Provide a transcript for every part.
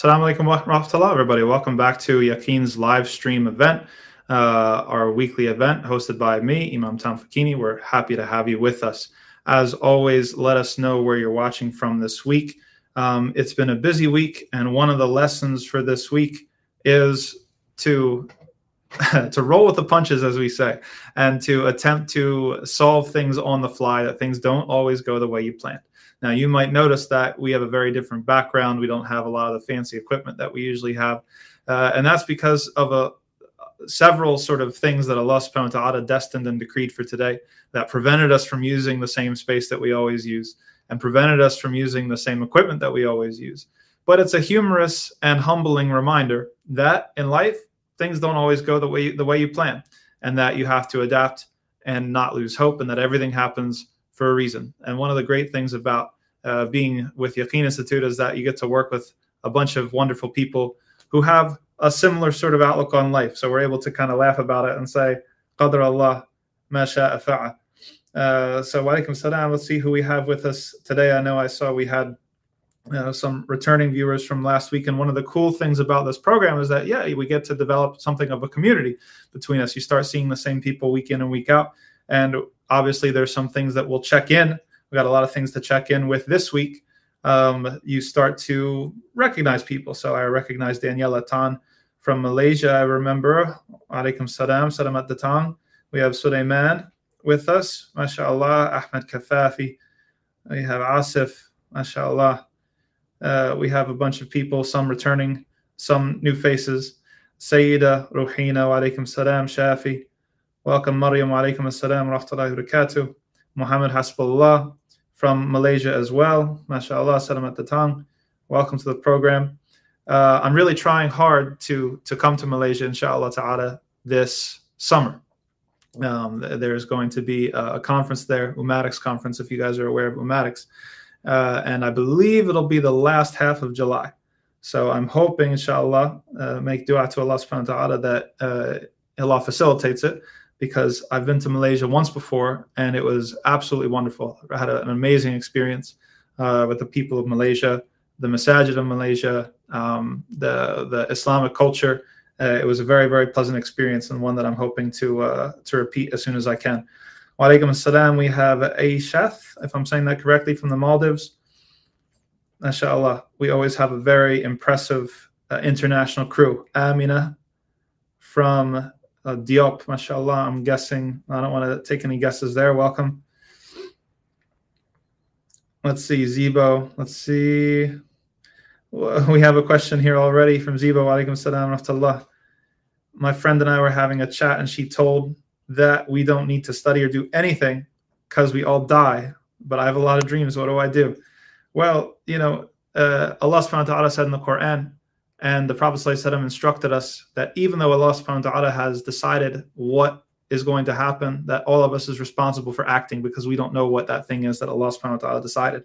Assalamu alaikum wa rahmatullah, everybody. Welcome back to Yaqeen's live stream event, uh, our weekly event hosted by me, Imam Tom Facchine. We're happy to have you with us. As always, let us know where you're watching from this week. Um, it's been a busy week, and one of the lessons for this week is to to roll with the punches, as we say, and to attempt to solve things on the fly. That things don't always go the way you planned. Now, you might notice that we have a very different background. We don't have a lot of the fancy equipment that we usually have. Uh, and that's because of a several sort of things that Allah subhanahu wa ta'ala destined and decreed for today that prevented us from using the same space that we always use and prevented us from using the same equipment that we always use. But it's a humorous and humbling reminder that in life things don't always go the way the way you plan and that you have to adapt and not lose hope and that everything happens for a reason. And one of the great things about uh, being with Yaqeen Institute is that you get to work with a bunch of wonderful people who have a similar sort of outlook on life. So we're able to kind of laugh about it and say, Qadr Allah, ma sha'a uh, so walaikum salam. Let's see who we have with us today. I know I saw we had uh, some returning viewers from last week. And one of the cool things about this program is that, yeah, we get to develop something of a community between us. You start seeing the same people week in and week out. And obviously, there's some things that we'll check in. We got a lot of things to check in with this week. Um, you start to recognize people. So I recognize Daniela Tan from Malaysia. I remember. Alaikum salam, salam at the. We have Sulaiman with us. MashaAllah. Ahmed Kafafi. We have Asif. MashaAllah. Uh, we have a bunch of people, some returning, some new faces. Sayyida Ruhina. Alaikum salam. Shafi. Welcome, Maryam. Alaikum assalam wa rahmatullahi wa barakatuh. Muhammad Hasbullah from Malaysia as well. MashaAllah, salam at the tongue. Welcome to the program. Uh, I'm really trying hard to to come to Malaysia, inshallah ta'ala, this summer. Um, there's going to be a, a, conference there, Ummatics conference, if you guys are aware of Ummatics. Uh, and I believe it'll be the last half of July. So I'm hoping, inshallah, uh, make dua to Allah subhanahu wa ta'ala that uh, Allah facilitates it because I've been to Malaysia once before and it was absolutely wonderful. I had a, an amazing experience uh, with the people of Malaysia, the masajid of Malaysia, um, the the Islamic culture. Uh, it was a very very pleasant experience and one that I'm hoping to uh, to repeat as soon as I can. Wa alaikum assalam. We have Aishath, if I'm saying that correctly, from the Maldives. MashaAllah. We always have a very impressive uh, international crew. Amina from uh, Diop, mashallah. I'm guessing. I don't want to take any guesses there. Welcome. Let's see, Zibo. Let's see. We have a question here already from Zibo. Alaikum salam rahmatullah. My friend and I were having a chat, and she told that we don't need to study or do anything because we all die. But I have a lot of dreams. What do I do? Well, you know, uh, Allah subhanahu wa ta'ala said in the Quran, and the Prophet ﷺ instructed us that even though Allah subhanahu wa ta'ala has decided what is going to happen, that all of us is responsible for acting because we don't know what that thing is that Allah subhanahu wa ta'ala decided.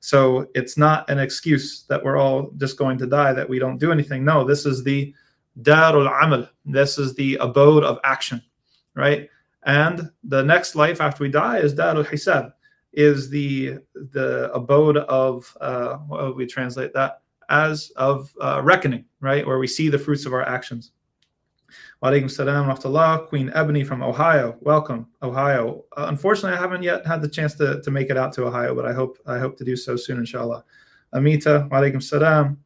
So it's not an excuse that we're all just going to die, that we don't do anything. No, this is the darul amal. This is the abode of action, right? And the next life after we die is darul hisab, is the the abode of uh, what would we translate that? As of uh, reckoning, right? Where we see the fruits of our actions. Walaikum salam rahmatullah. Queen Ebony from Ohio. Welcome, Ohio. Uh, unfortunately, I haven't yet had the chance to, to make it out to Ohio, but I hope I hope to do so soon, inshallah. Amita, walaikum salam.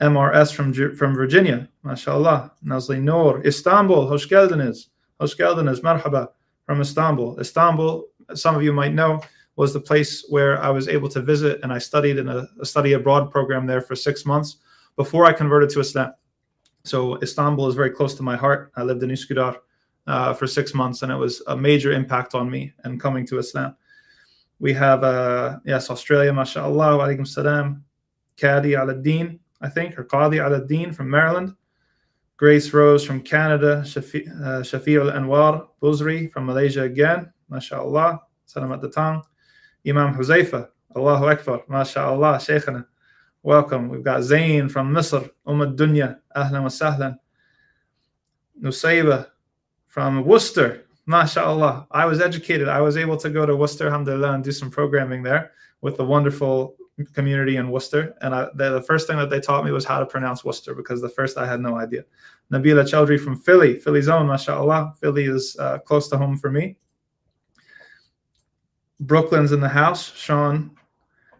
MRS from from Virginia. MashaAllah. Nazli Noor. Istanbul. Hoş geldiniz. Hoş geldiniz. Marhaba from Istanbul. Istanbul, some of you might know, was the place where I was able to visit and I studied in a, a study abroad program there for six months before I converted to Islam. So Istanbul is very close to my heart. I lived in Üsküdar uh, for six months, and it was a major impact on me and coming to Islam. We have, uh, yes, Australia, mashallah, alaikum salam, Kadi al-Din, I think, or Qadi al-Din from Maryland. Grace Rose from Canada, Shafi, uh, Shafi al-Anwar Buzri from Malaysia again, mashallah, salam at the tongue. Imam Huzaifa, Allahu Akbar, MashaAllah, Shaykhana. Welcome. We've got Zain from Misr, Umm Dunya, Ahlan wa Sahlan. Nusayba from Worcester, MashaAllah. I was educated. I was able to go to Worcester, alhamdulillah, and do some programming there with the wonderful community in Worcester, and I, the first thing that they taught me was how to pronounce Worcester because the first I had no idea. Nabila Chowdhury from Philly, Philly zone, mashallah. Philly is uh, close to home for me. Brooklyn's in the house. Sean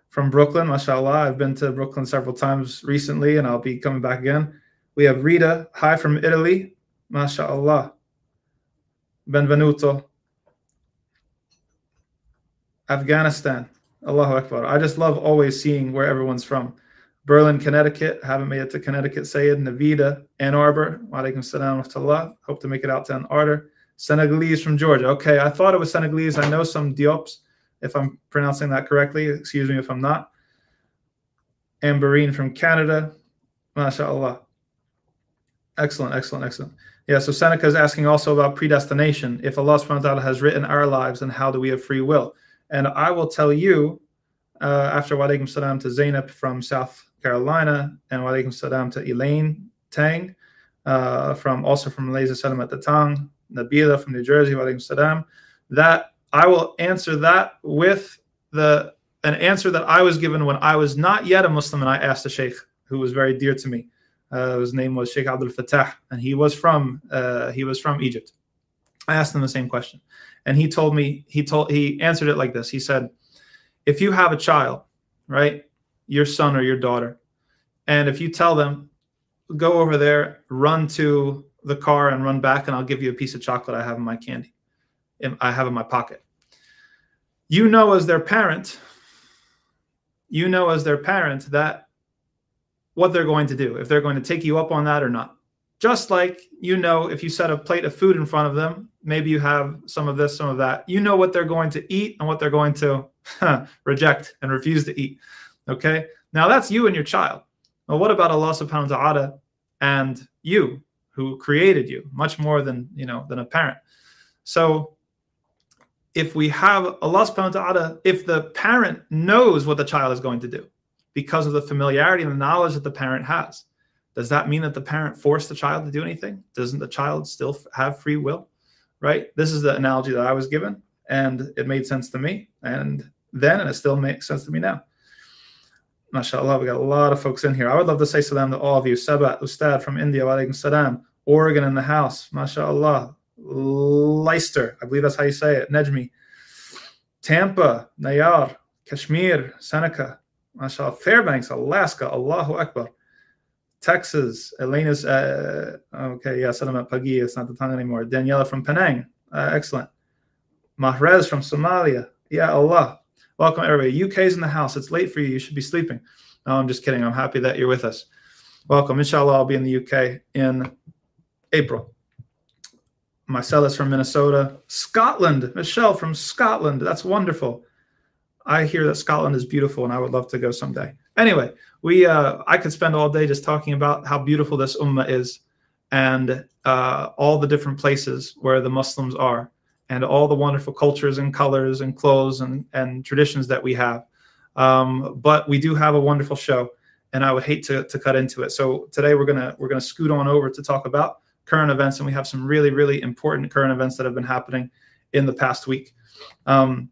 from Brooklyn, mashallah. I've been to Brooklyn several times recently, and I'll be coming back again. We have Rita, hi from Italy, mashallah. Benvenuto. Afghanistan, Allahu Akbar. I just love always seeing where everyone's from. Berlin, Connecticut. Haven't made it to Connecticut. Sayed Nevada, Ann Arbor. Walaikum salam wa Hope to make it out to Ann Arbor. Senegalese from Georgia. Okay, I thought it was Senegalese. I know some Diops, if I'm pronouncing that correctly. Excuse me if I'm not. Amberine from Canada. MashaAllah. Excellent, excellent, excellent. Yeah, so Seneca is asking also about predestination. If Allah subhanahu wa ta'ala has written our lives, then how do we have free will? And I will tell you, uh, after walaikum salam to Zainab from South Carolina, and walaikum salam to Elaine Tang, uh, from also from Malaysia, salam at the tongue, Nabila from New Jersey, walaikum salam, that I will answer that with the an answer that I was given when I was not yet a Muslim, and I asked a sheikh who was very dear to me. Uh, his name was Sheikh Abdul Fattah, and he was from uh, he was from Egypt. I asked him the same question, and he told me he told he answered it like this. He said, "If you have a child, right, your son or your daughter, and if you tell them, go over there, run to the car and run back, and I'll give you a piece of chocolate I have in my candy, I have in my pocket. You know, as their parent, you know, as their parent, that what they're going to do, if they're going to take you up on that or not. Just like you know, if you set a plate of food in front of them, maybe you have some of this, some of that. You know what they're going to eat and what they're going to reject and refuse to eat. Okay. Now that's you and your child. Well, what about Allah subhanahu wa ta'ala and you who created you much more than, you know, than a parent? So if we have Allah subhanahu wa ta'ala, if the parent knows what the child is going to do because of the familiarity and the knowledge that the parent has, does that mean that the parent forced the child to do anything? Doesn't the child still have free will? Right? This is the analogy that I was given, and it made sense to me. And then, and it still makes sense to me now. MashaAllah, we got a lot of folks in here. I would love to say salam to all of you. Sabat, Ustad from India, walaikum salam. Oregon in the house, MashaAllah. Leicester, I believe that's how you say it. Nejmi. Tampa, Nayar, Kashmir, Seneca, MashaAllah. Fairbanks, Alaska, Allahu Akbar. Texas, Elena's, uh, okay, yeah, salam at Pagi, it's not the tongue anymore. Daniela from Penang, uh, excellent. Mahrez from Somalia, yeah, Allah. Welcome, everybody. UK's in the house. It's late for you. You should be sleeping. No, I'm just kidding. I'm happy that you're with us. Welcome. Inshallah, I'll be in the UK in April. Marcellus from Minnesota. Scotland. Michelle from Scotland. That's wonderful. I hear that Scotland is beautiful and I would love to go someday. Anyway, we uh, I could spend all day just talking about how beautiful this ummah is and uh, all the different places where the Muslims are and all the wonderful cultures and colors and clothes and, and traditions that we have. Um, but we do have a wonderful show, and I would hate to, to cut into it. So today we're gonna we're gonna scoot on over to talk about current events, and we have some really really important current events that have been happening in the past week. Um,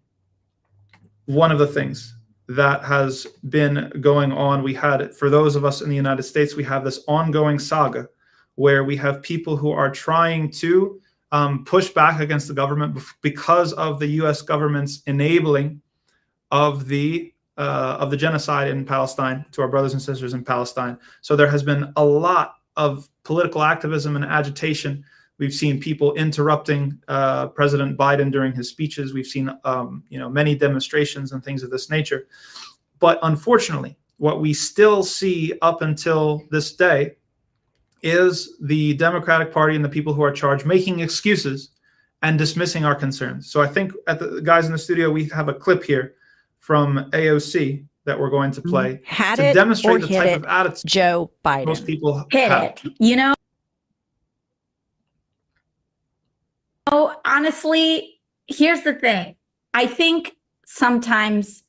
one of the things that has been going on, we had for those of us in the United States, we have this ongoing saga where we have people who are trying to um, push back against the government because of the U.S. government's enabling of the uh, of the genocide in Palestine to our brothers and sisters in Palestine. So there has been a lot of political activism and agitation. We've seen people interrupting uh, President Biden during his speeches. We've seen um, you know many demonstrations and things of this nature. But unfortunately, what we still see up until this day is the Democratic Party and the people who are charged making excuses and dismissing our concerns. So I think at the guys in the studio, we have a clip here from AOC that we're going to play mm-hmm. Had to demonstrate the type it, of attitude Joe Biden. most people hit have. it. You know, oh, honestly, here's the thing. I think sometimes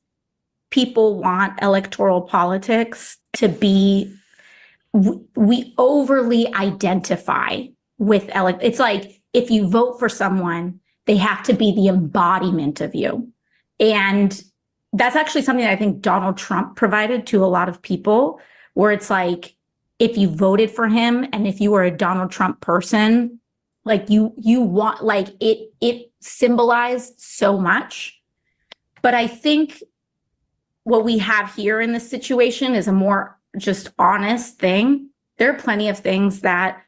people want electoral politics to be we overly identify with elect. It's like if you vote for someone, they have to be the embodiment of you. And that's actually something that I think Donald Trump provided to a lot of people, where it's like, if you voted for him and if you were a Donald Trump person, like you you want like it it symbolized so much. But I think what we have here in this situation is a more just honest thing. There are plenty of things that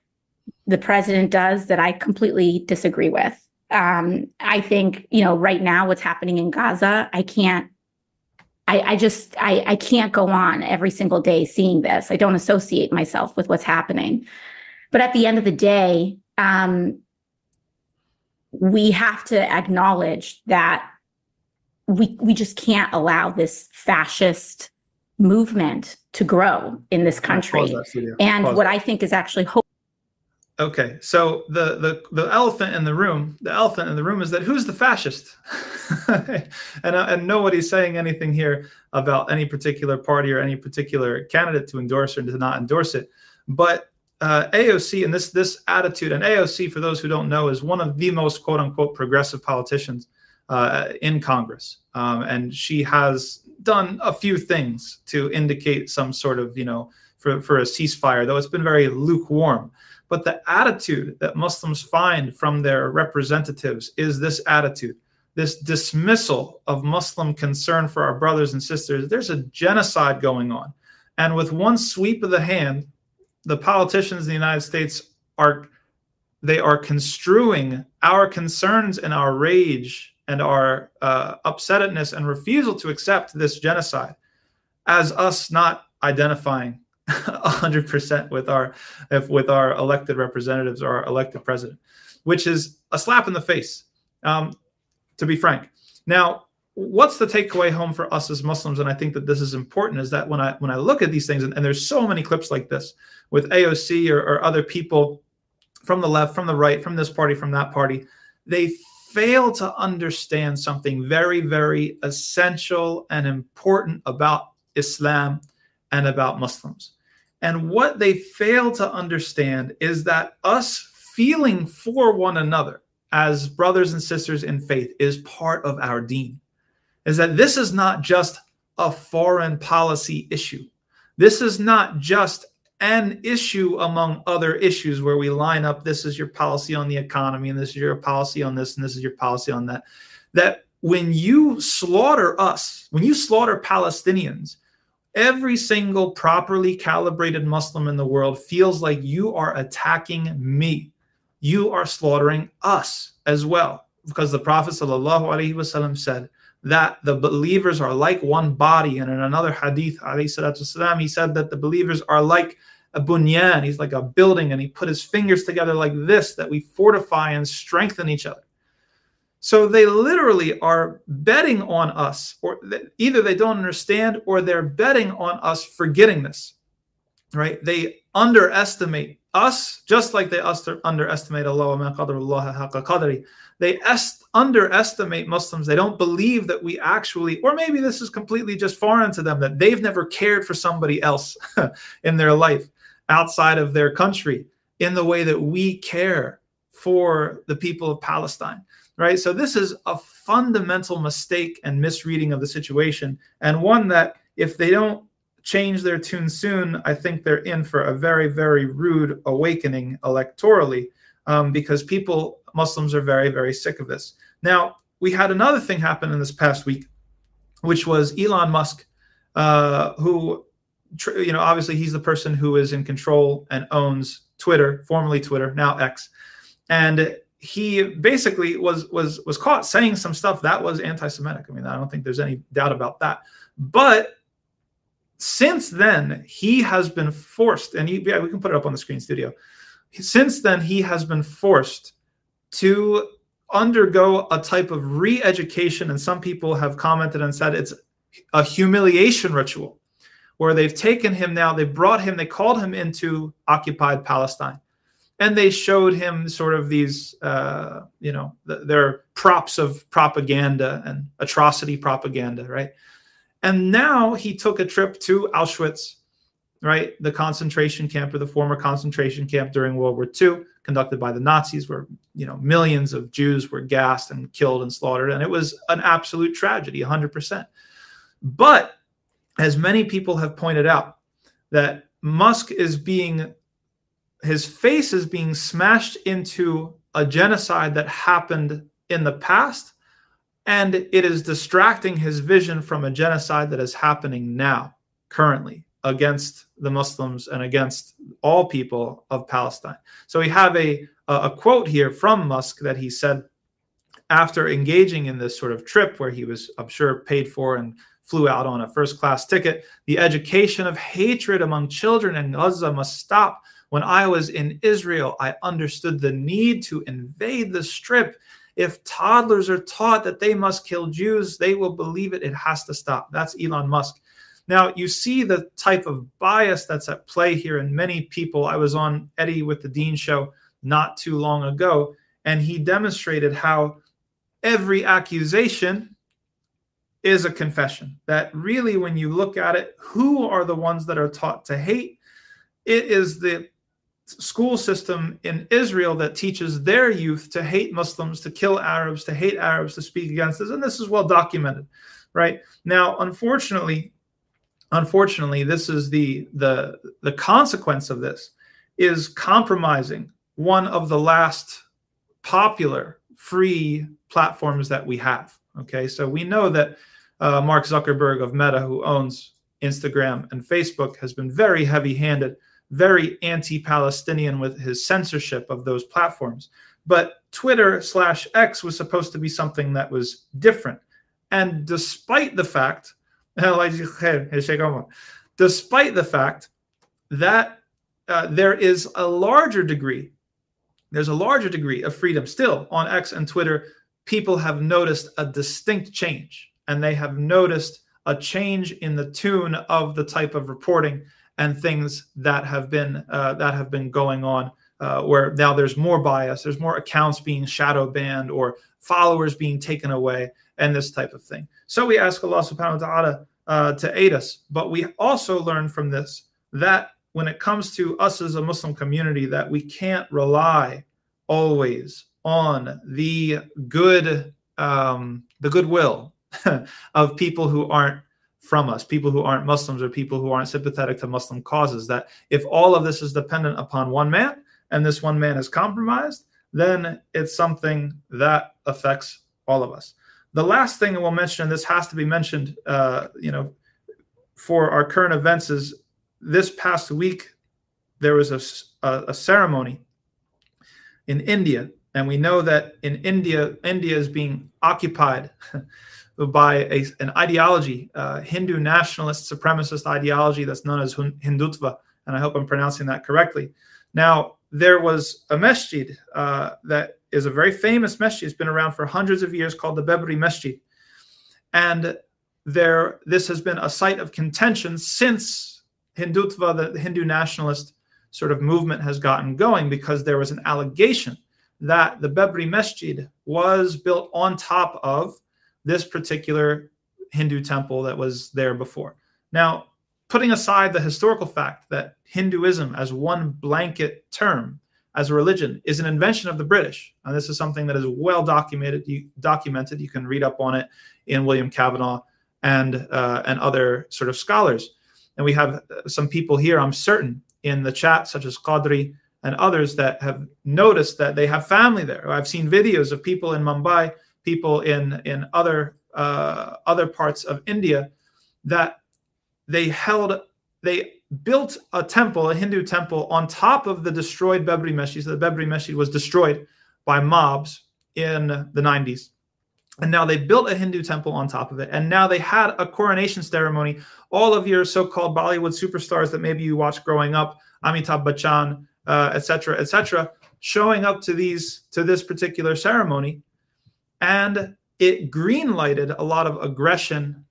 the president does that I completely disagree with. Um, I think, you know, right now what's happening in Gaza, I can't I, I just I, I can't go on every single day seeing this. I don't associate myself with what's happening. But at the end of the day, um, we have to acknowledge that we we just can't allow this fascist movement to grow in this country. And what I think is actually hope Okay, so the, the the elephant in the room, the elephant in the room is that who's the fascist, and uh, and nobody's saying anything here about any particular party or any particular candidate to endorse or to not endorse it. But uh, AOC and this this attitude, and AOC for those who don't know, is one of the most quote unquote progressive politicians uh, in Congress, um, and she has done a few things to indicate some sort of you know for for a ceasefire, though it's been very lukewarm. But the attitude that Muslims find from their representatives is this attitude, this dismissal of Muslim concern for our brothers and sisters. There's a genocide going on. And with one sweep of the hand, the politicians in the United States are they are construing our concerns and our rage and our uh, upsetness and refusal to accept this genocide as us not identifying 100% with our if with our elected representatives or our elected president which is a slap in the face um, to be frank. Now what's the takeaway home for us as muslims? And i think that this is important is that when i when i look at these things and, and there's so many clips like this with aoc or, or other people from the left from the right from this party from that party they fail to understand something very very essential and important about islam and about muslims and what they fail to understand is that us feeling for one another as brothers and sisters in faith is part of our deen. Is that this is not just a foreign policy issue. This is not just an issue among other issues where we line up this is your policy on the economy and this is your policy on this and this is your policy on that. That when you slaughter us, when you slaughter Palestinians, every single properly calibrated Muslim in the world feels like you are attacking me. You are slaughtering us as well. Because the Prophet ﷺ said that the believers are like one body. And in another hadith, والسلام, he said that the believers are like a bunyan. He's like a building, and he put his fingers together like this, that we fortify and strengthen each other. So they literally are betting on us, or either they don't understand or they're betting on us forgetting this, right? They underestimate us just like they underestimate Allah. They est- underestimate Muslims. They don't believe that we actually, or maybe this is completely just foreign to them, that they've never cared for somebody else in their life outside of their country in the way that we care for the people of Palestine right? So this is a fundamental mistake and misreading of the situation, and one that if they don't change their tune soon, I think they're in for a very, very rude awakening electorally, um, because people, Muslims, are very, very sick of this. Now, we had another thing happen in this past week, which was Elon Musk, uh, who, you know, obviously he's the person who is in control and owns Twitter, formerly Twitter, now X, and he basically was was was caught saying some stuff that was anti-Semitic. I mean, I don't think there's any doubt about that. But since then, he has been forced, and he, yeah, we can put it up on the screen studio. Since then, he has been forced to undergo a type of re-education, and some people have commented and said it's a humiliation ritual, where they've taken him now, they brought him, they called him into occupied Palestine and they showed him sort of these uh, you know th- their props of propaganda and atrocity propaganda right? And now he took a trip to auschwitz right? The concentration camp or the former concentration camp during world war ii conducted by the nazis where you know millions of jews were gassed and killed and slaughtered. And it was an absolute tragedy 100% But as many people have pointed out, that Musk is being, his face is being smashed into a genocide that happened in the past, and it is distracting his vision from a genocide that is happening now, currently, against the Muslims and against all people of Palestine. So we have a, a quote here from Musk that he said after engaging in this sort of trip where he was, I'm sure, paid for and flew out on a first class ticket. The education of hatred among children in Gaza must stop. When I was in Israel, I understood the need to invade the strip. If toddlers are taught that they must kill Jews, they will believe it. It has to stop. That's Elon Musk. Now, you see the type of bias that's at play here in many people. I was on Eddie with the Deen show not too long ago, and he demonstrated how every accusation is a confession. That really, when you look at it, who are the ones that are taught to hate? It is the school system in Israel that teaches their youth to hate Muslims, to kill Arabs, to hate Arabs, to speak against us. And this is well documented, right? Now, unfortunately, unfortunately, this is the the the consequence of this is compromising one of the last popular free platforms that we have. Okay, so we know that uh, Mark Zuckerberg of Meta, who owns Instagram and Facebook, has been very heavy handed, very anti Palestinian with his censorship of those platforms. But Twitter slash X was supposed to be something that was different. And despite the fact, despite the fact that uh, there is a larger degree, there's a larger degree of freedom still on X and Twitter. People have noticed a distinct change and they have noticed a change in the tune of the type of reporting and things that have been uh, that have been going on uh, where now there's more bias there's more accounts being shadow banned or followers being taken away and this type of thing. So we ask allah subhanahu wa ta'ala uh, to aid us. But we also learn from this that when it comes to us as a muslim community that we can't rely always on the good um, the goodwill of people who aren't from us, people who aren't Muslims or people who aren't sympathetic to Muslim causes. That if all of this is dependent upon one man and this one man is compromised, then it's something that affects all of us. The last thing we'll mention, and this has to be mentioned, uh, you know, for our current events, is this past week there was a, a, a ceremony in India, and we know that in India, India is being occupied by a, an ideology, uh, Hindu nationalist supremacist ideology that's known as Hindutva. And I hope I'm pronouncing that correctly. Now, there was a masjid uh, that is a very famous masjid. It's been around for hundreds of years called the Babri Masjid. And there, this has been a site of contention since Hindutva, the Hindu nationalist sort of movement, has gotten going because there was an allegation that the Babri Masjid was built on top of this particular Hindu temple that was there before. Now, putting aside the historical fact that Hinduism, as one blanket term, as a religion, is an invention of the British, and this is something that is well documented. You, documented. You can read up on it in William Cavanaugh and uh, and other sort of scholars. And we have uh, some people here, I'm certain, in the chat, such as Qadri and others, that have noticed that they have family there. I've seen videos of people in Mumbai people in in other uh, other parts of India that they held they built a temple, a Hindu temple, on top of the destroyed Babri Masjid. So the Babri Masjid was destroyed by mobs in the 90s. And now they built a Hindu temple on top of it. And now they had a coronation ceremony. All of your so-called Bollywood superstars that maybe you watched growing up, Amitabh Bachchan, etc., uh, etc., et showing up to these to this particular ceremony and it greenlighted a lot of aggression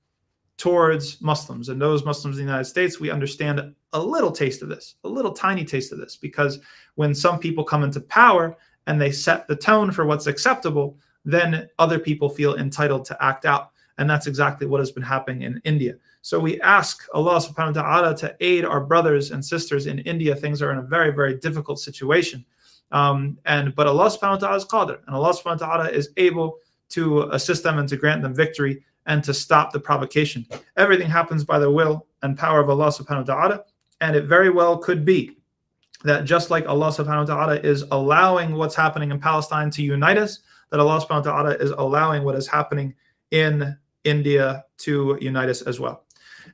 towards Muslims. And those Muslims in the United States, we understand a little taste of this, a little tiny taste of this, because when some people come into power and they set the tone for what's acceptable, then other people feel entitled to act out. And that's exactly what has been happening in India. So we ask Allah subhanahu wa ta'ala to aid our brothers and sisters in India. Things are in a very, very difficult situation. Um, and but Allah subhanahu wa ta'ala is qadir, and Allah subhanahu wa ta'ala is able to assist them and to grant them victory. and to stop the provocation. Everything happens by the will and power of Allah subhanahu wa ta'ala. And it very well could be that just like Allah subhanahu wa ta'ala is allowing what's happening in Palestine to unite us, that Allah subhanahu wa ta'ala is allowing what is happening in India to unite us as well.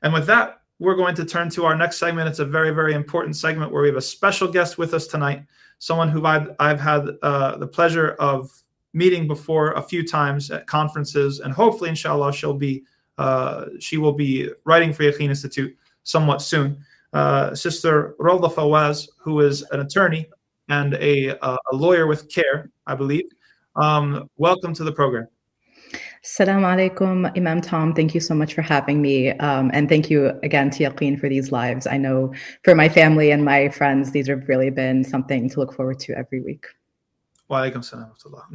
And with that, we're going to turn to our next segment. It's a very, very important segment where we have a special guest with us tonight, someone who I've, I've had uh, the pleasure of meeting before a few times at conferences, and hopefully, inshallah, she'll be uh, she will be writing for Yaqeen Institute somewhat soon. Uh, Sister Rawda Fawaz, who is an attorney and a, a lawyer with CAIR, I believe. Um, welcome to the program. Salam alaikum, Imam Tom. Thank you so much for having me. Um, and thank you again to Yaqeen for these lives. I know for my family and my friends, these have really been something to look forward to every week. Wa alaikum salam.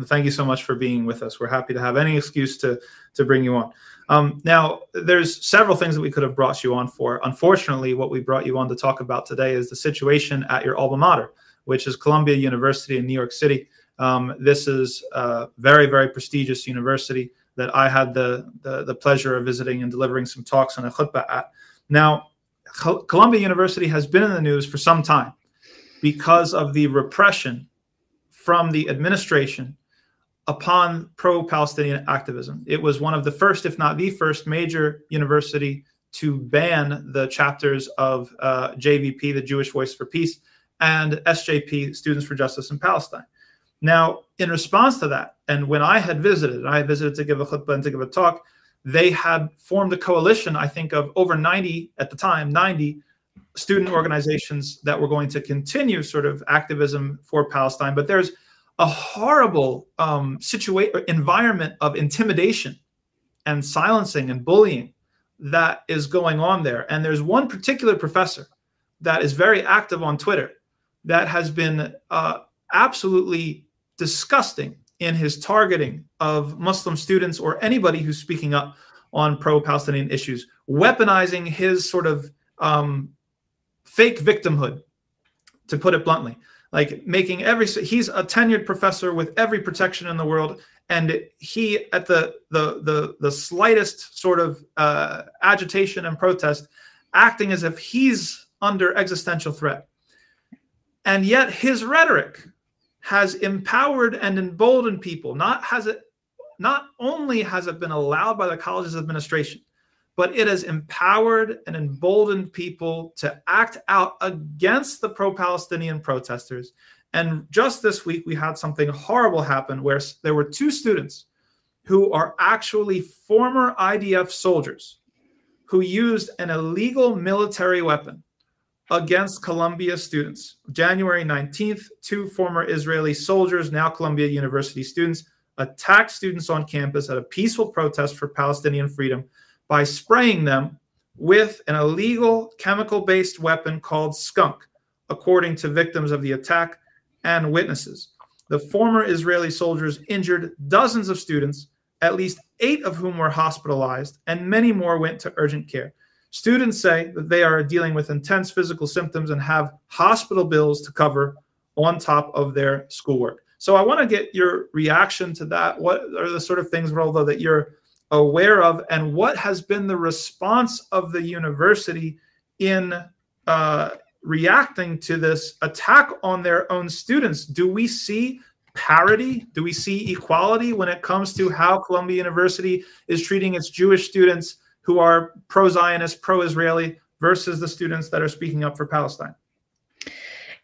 Thank you so much for being with us. We're happy to have any excuse to, to bring you on. Um, now, there's several things that we could have brought you on for. Unfortunately, what we brought you on to talk about today is the situation at your alma mater, which is Columbia University in New York City. Um, this is a very, very prestigious university that I had the, the, the pleasure of visiting and delivering some talks on a khutbah at. Now, Columbia University has been in the news for some time because of the repression from the administration upon pro Palestinian activism. It was one of the first, if not the first, major university to ban the chapters of uh, JVP, the Jewish Voice for Peace, and SJP, Students for Justice in Palestine. Now, in response to that, and when I had visited, I visited to give a khutbah and to give a talk, they had formed a coalition, I think, of over 90 at the time, 90 student organizations that were going to continue sort of activism for Palestine. But there's a horrible um, situation, environment of intimidation and silencing and bullying that is going on there. And there's one particular professor that is very active on Twitter that has been uh, absolutely disgusting in his targeting of Muslim students or anybody who's speaking up on pro Palestinian issues, weaponizing his sort of um, fake victimhood, to put it bluntly. Like making every he's a tenured professor with every protection in the world, and he at the the the the slightest sort of uh, agitation and protest, acting as if he's under existential threat, and yet his rhetoric has empowered and emboldened people. Not has it not only has it been allowed by the college's administration, but it has empowered and emboldened people to act out against the pro-Palestinian protesters. And just this week, we had something horrible happen where there were two students who are actually former IDF soldiers who used an illegal military weapon against Columbia students. January 19th, two former Israeli soldiers, now Columbia University students, attacked students on campus at a peaceful protest for Palestinian freedom by spraying them with an illegal chemical based weapon called skunk, according to victims of the attack and witnesses. The former Israeli soldiers injured dozens of students, at least eight of whom were hospitalized, and many more went to urgent care. Students say that they are dealing with intense physical symptoms and have hospital bills to cover on top of their schoolwork. So I want to get your reaction to that. What are the sort of things, Rawda, that you're aware of, and what has been the response of the university in uh, reacting to this attack on their own students? Do we see parity? Do we see equality when it comes to how Columbia University is treating its Jewish students? Who are pro Zionist, pro Israeli, versus the students that are speaking up for Palestine?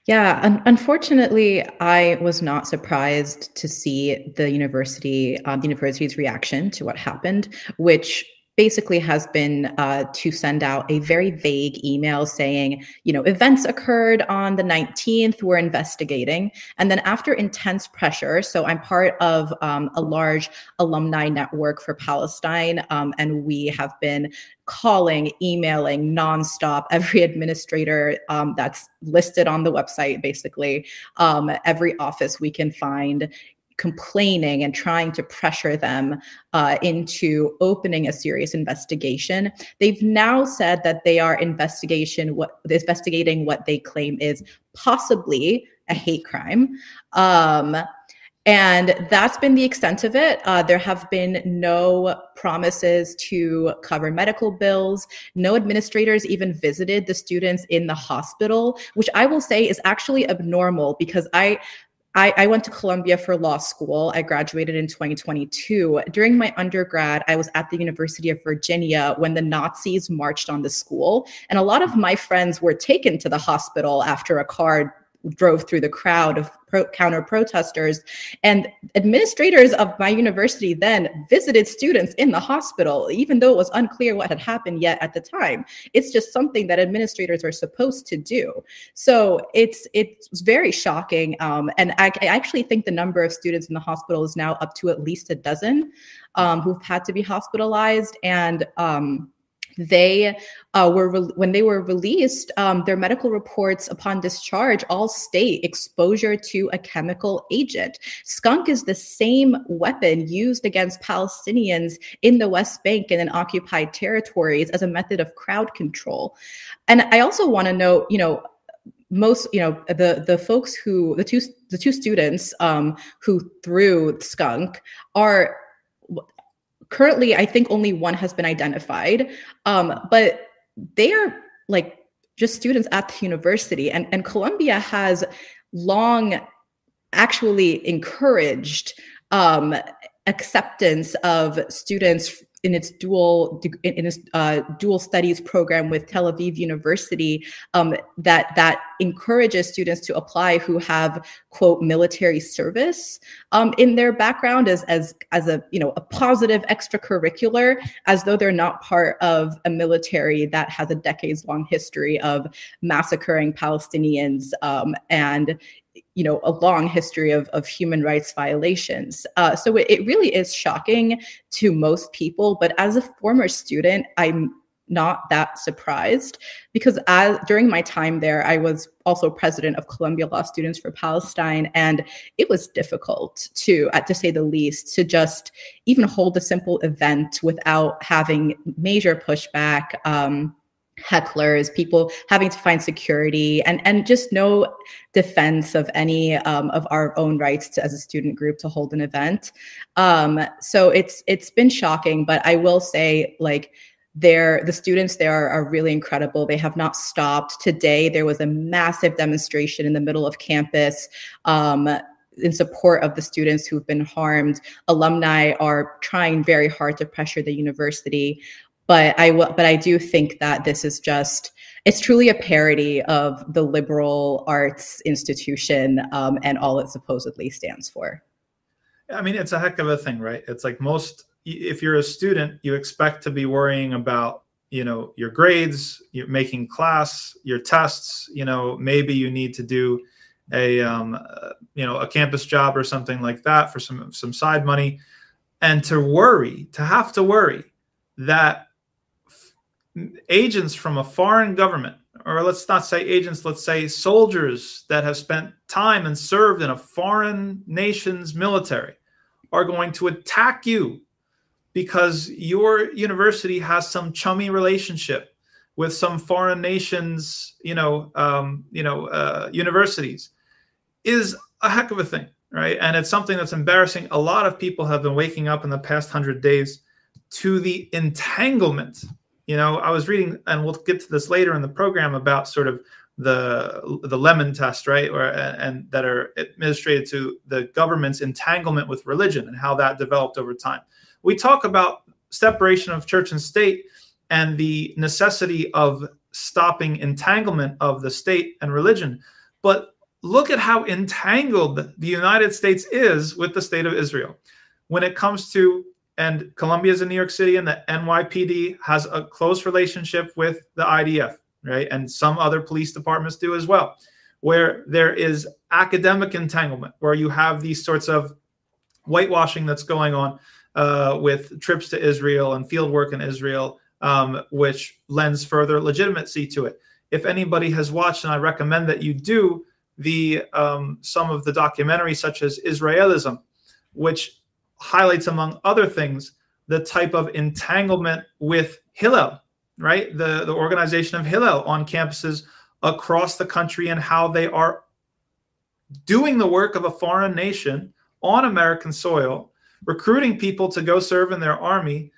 Yeah, un- unfortunately, I was not surprised to see the university, um, the university's reaction to what happened, which basically has been uh, to send out a very vague email saying, you know, events occurred on the 19th, we're investigating. And then after intense pressure, so I'm part of um, a large alumni network for Palestine, um, and we have been calling, emailing nonstop every administrator um, that's listed on the website, basically, um, every office we can find, complaining and trying to pressure them uh, into opening a serious investigation. They've now said that they are investigation what investigating what they claim is possibly a hate crime. Um, And that's been the extent of it. Uh, there have been no promises to cover medical bills. No administrators even visited the students in the hospital, which I will say is actually abnormal because I I, I, went to Columbia for law school. I graduated in 2022. During my undergrad, I was at the University of Virginia when the Nazis marched on the school. And a lot of my friends were taken to the hospital after a car drove through the crowd of pro- counter protesters. And administrators of my university then visited students in the hospital, even though it was unclear what had happened yet at the time. It's just something that administrators are supposed to do. So it's it's very shocking. Um, and I, I, actually think the number of students in the hospital is now up to at least a dozen um, who've had to be hospitalized. And um, they uh, were re- when they were released um, their medical reports upon discharge all state exposure to a chemical agent. Skunk is the same weapon used against palestinians in the west bank and in occupied territories as a method of crowd control. And i also want to note you know most you know the the folks who the two the two students um, who threw skunk are currently i think only one has been identified um, but they are like just students at the university and, and columbia has long actually encouraged um, acceptance of students in its dual in its uh, dual studies program with Tel Aviv University um, that that encourages students to apply who have quote military service um, in their background as as as a you know a positive extracurricular as though they're not part of a military that has a decades long history of massacring Palestinians um, and you know a long history of, of human rights violations. Uh, so it, it really is shocking to most people but as a former student i'm not that surprised because as during my time there i was also president of columbia law students for palestine and it was difficult to to say the least to just even hold a simple event without having major pushback um, hecklers, people having to find security, and and just no defense of any um, of our own rights to, as a student group to hold an event. Um, so it's it's been shocking, but I will say like there the students there are, are, really incredible. They have not stopped. Today there was a massive demonstration in the middle of campus um, in support of the students who've been harmed. Alumni are trying very hard to pressure the university but I but I do think that this is just it's truly a parody of the liberal arts institution um, and all it supposedly stands for. I mean, it's a heck of a thing, right? It's like most if you're a student, you expect to be worrying about you know your grades, you're making class, your tests. You know, maybe you need to do a um, uh, you know a campus job or something like that for some some side money, and to worry, to have to worry that agents from a foreign government, or let's not say agents, let's say soldiers that have spent time and served in a foreign nation's military, are going to attack you because your university has some chummy relationship with some foreign nations, you know, um, you know, uh, universities, is a heck of a thing, right? And it's something that's embarrassing. A lot of people have been waking up in the past hundred days to the entanglement you know, I was reading, and we'll get to this later in the program about sort of the the lemon test, right, or and that are administrated to the government's entanglement with religion and how that developed over time. We talk about separation of church and state and the necessity of stopping entanglement of the state and religion, but look at how entangled the United States is with the state of Israel when it comes to and Columbia is in New York City, and the NYPD has a close relationship with the IDF, right? And some other police departments do as well, where there is academic entanglement, where you have these sorts of whitewashing that's going on uh, with trips to Israel and field work in Israel, um, which lends further legitimacy to it. If anybody has watched, and I recommend that you do, the um, some of the documentaries such as Israelism, which highlights, among other things, the type of entanglement with Hillel, right? The, the organization of Hillel on campuses across the country and how they are doing the work of a foreign nation on American soil, recruiting people to go serve in their army,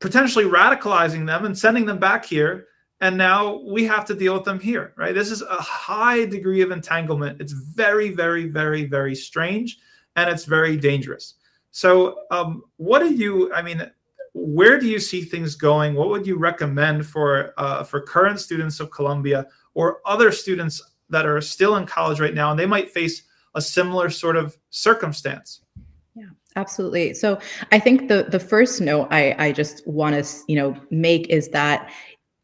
potentially radicalizing them and sending them back here. And now we have to deal with them here, right? This is a high degree of entanglement. It's very, very, very, very strange and it's very dangerous. So, um, what do you, I mean, where do you see things going? What would you recommend for uh, for current students of Columbia or other students that are still in college right now and they might face a similar sort of circumstance? Yeah, absolutely. So I think the the first note I I just want to you know make is that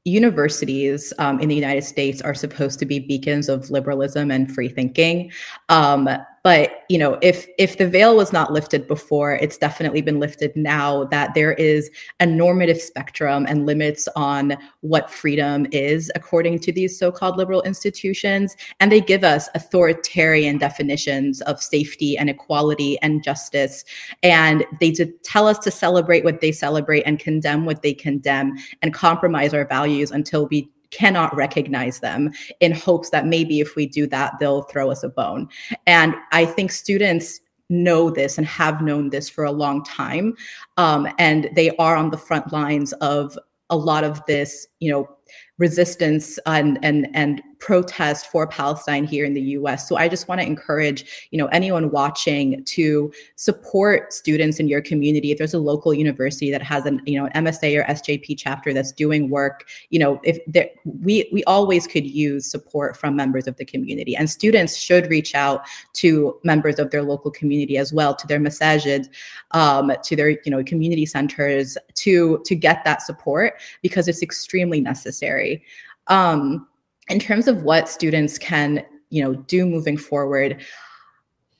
universities um, in the United States are supposed to be beacons of liberalism and free thinking. Um, but you know if if the veil was not lifted before it's definitely been lifted now that there is a normative spectrum and limits on what freedom is according to these so-called liberal institutions. And they give us authoritarian definitions of safety and equality and justice. And they tell us to celebrate what they celebrate and condemn what they condemn and compromise our values until we cannot recognize them in hopes that maybe if we do that, they'll throw us a bone. And I think students know this and have known this for a long time. Um, and they are on the front lines of a lot of this, you know, resistance and and and protest for Palestine here in the US. So I just want to encourage, you know, anyone watching to support students in your community. If there's a local university that has an, you know, an MSA or SJP chapter that's doing work, you know, if there, we we always could use support from members of the community. And students should reach out to members of their local community as well, to their masajid, um, to their, you know, community centers to to get that support because it's extremely necessary. Um, in terms of what students can you know do moving forward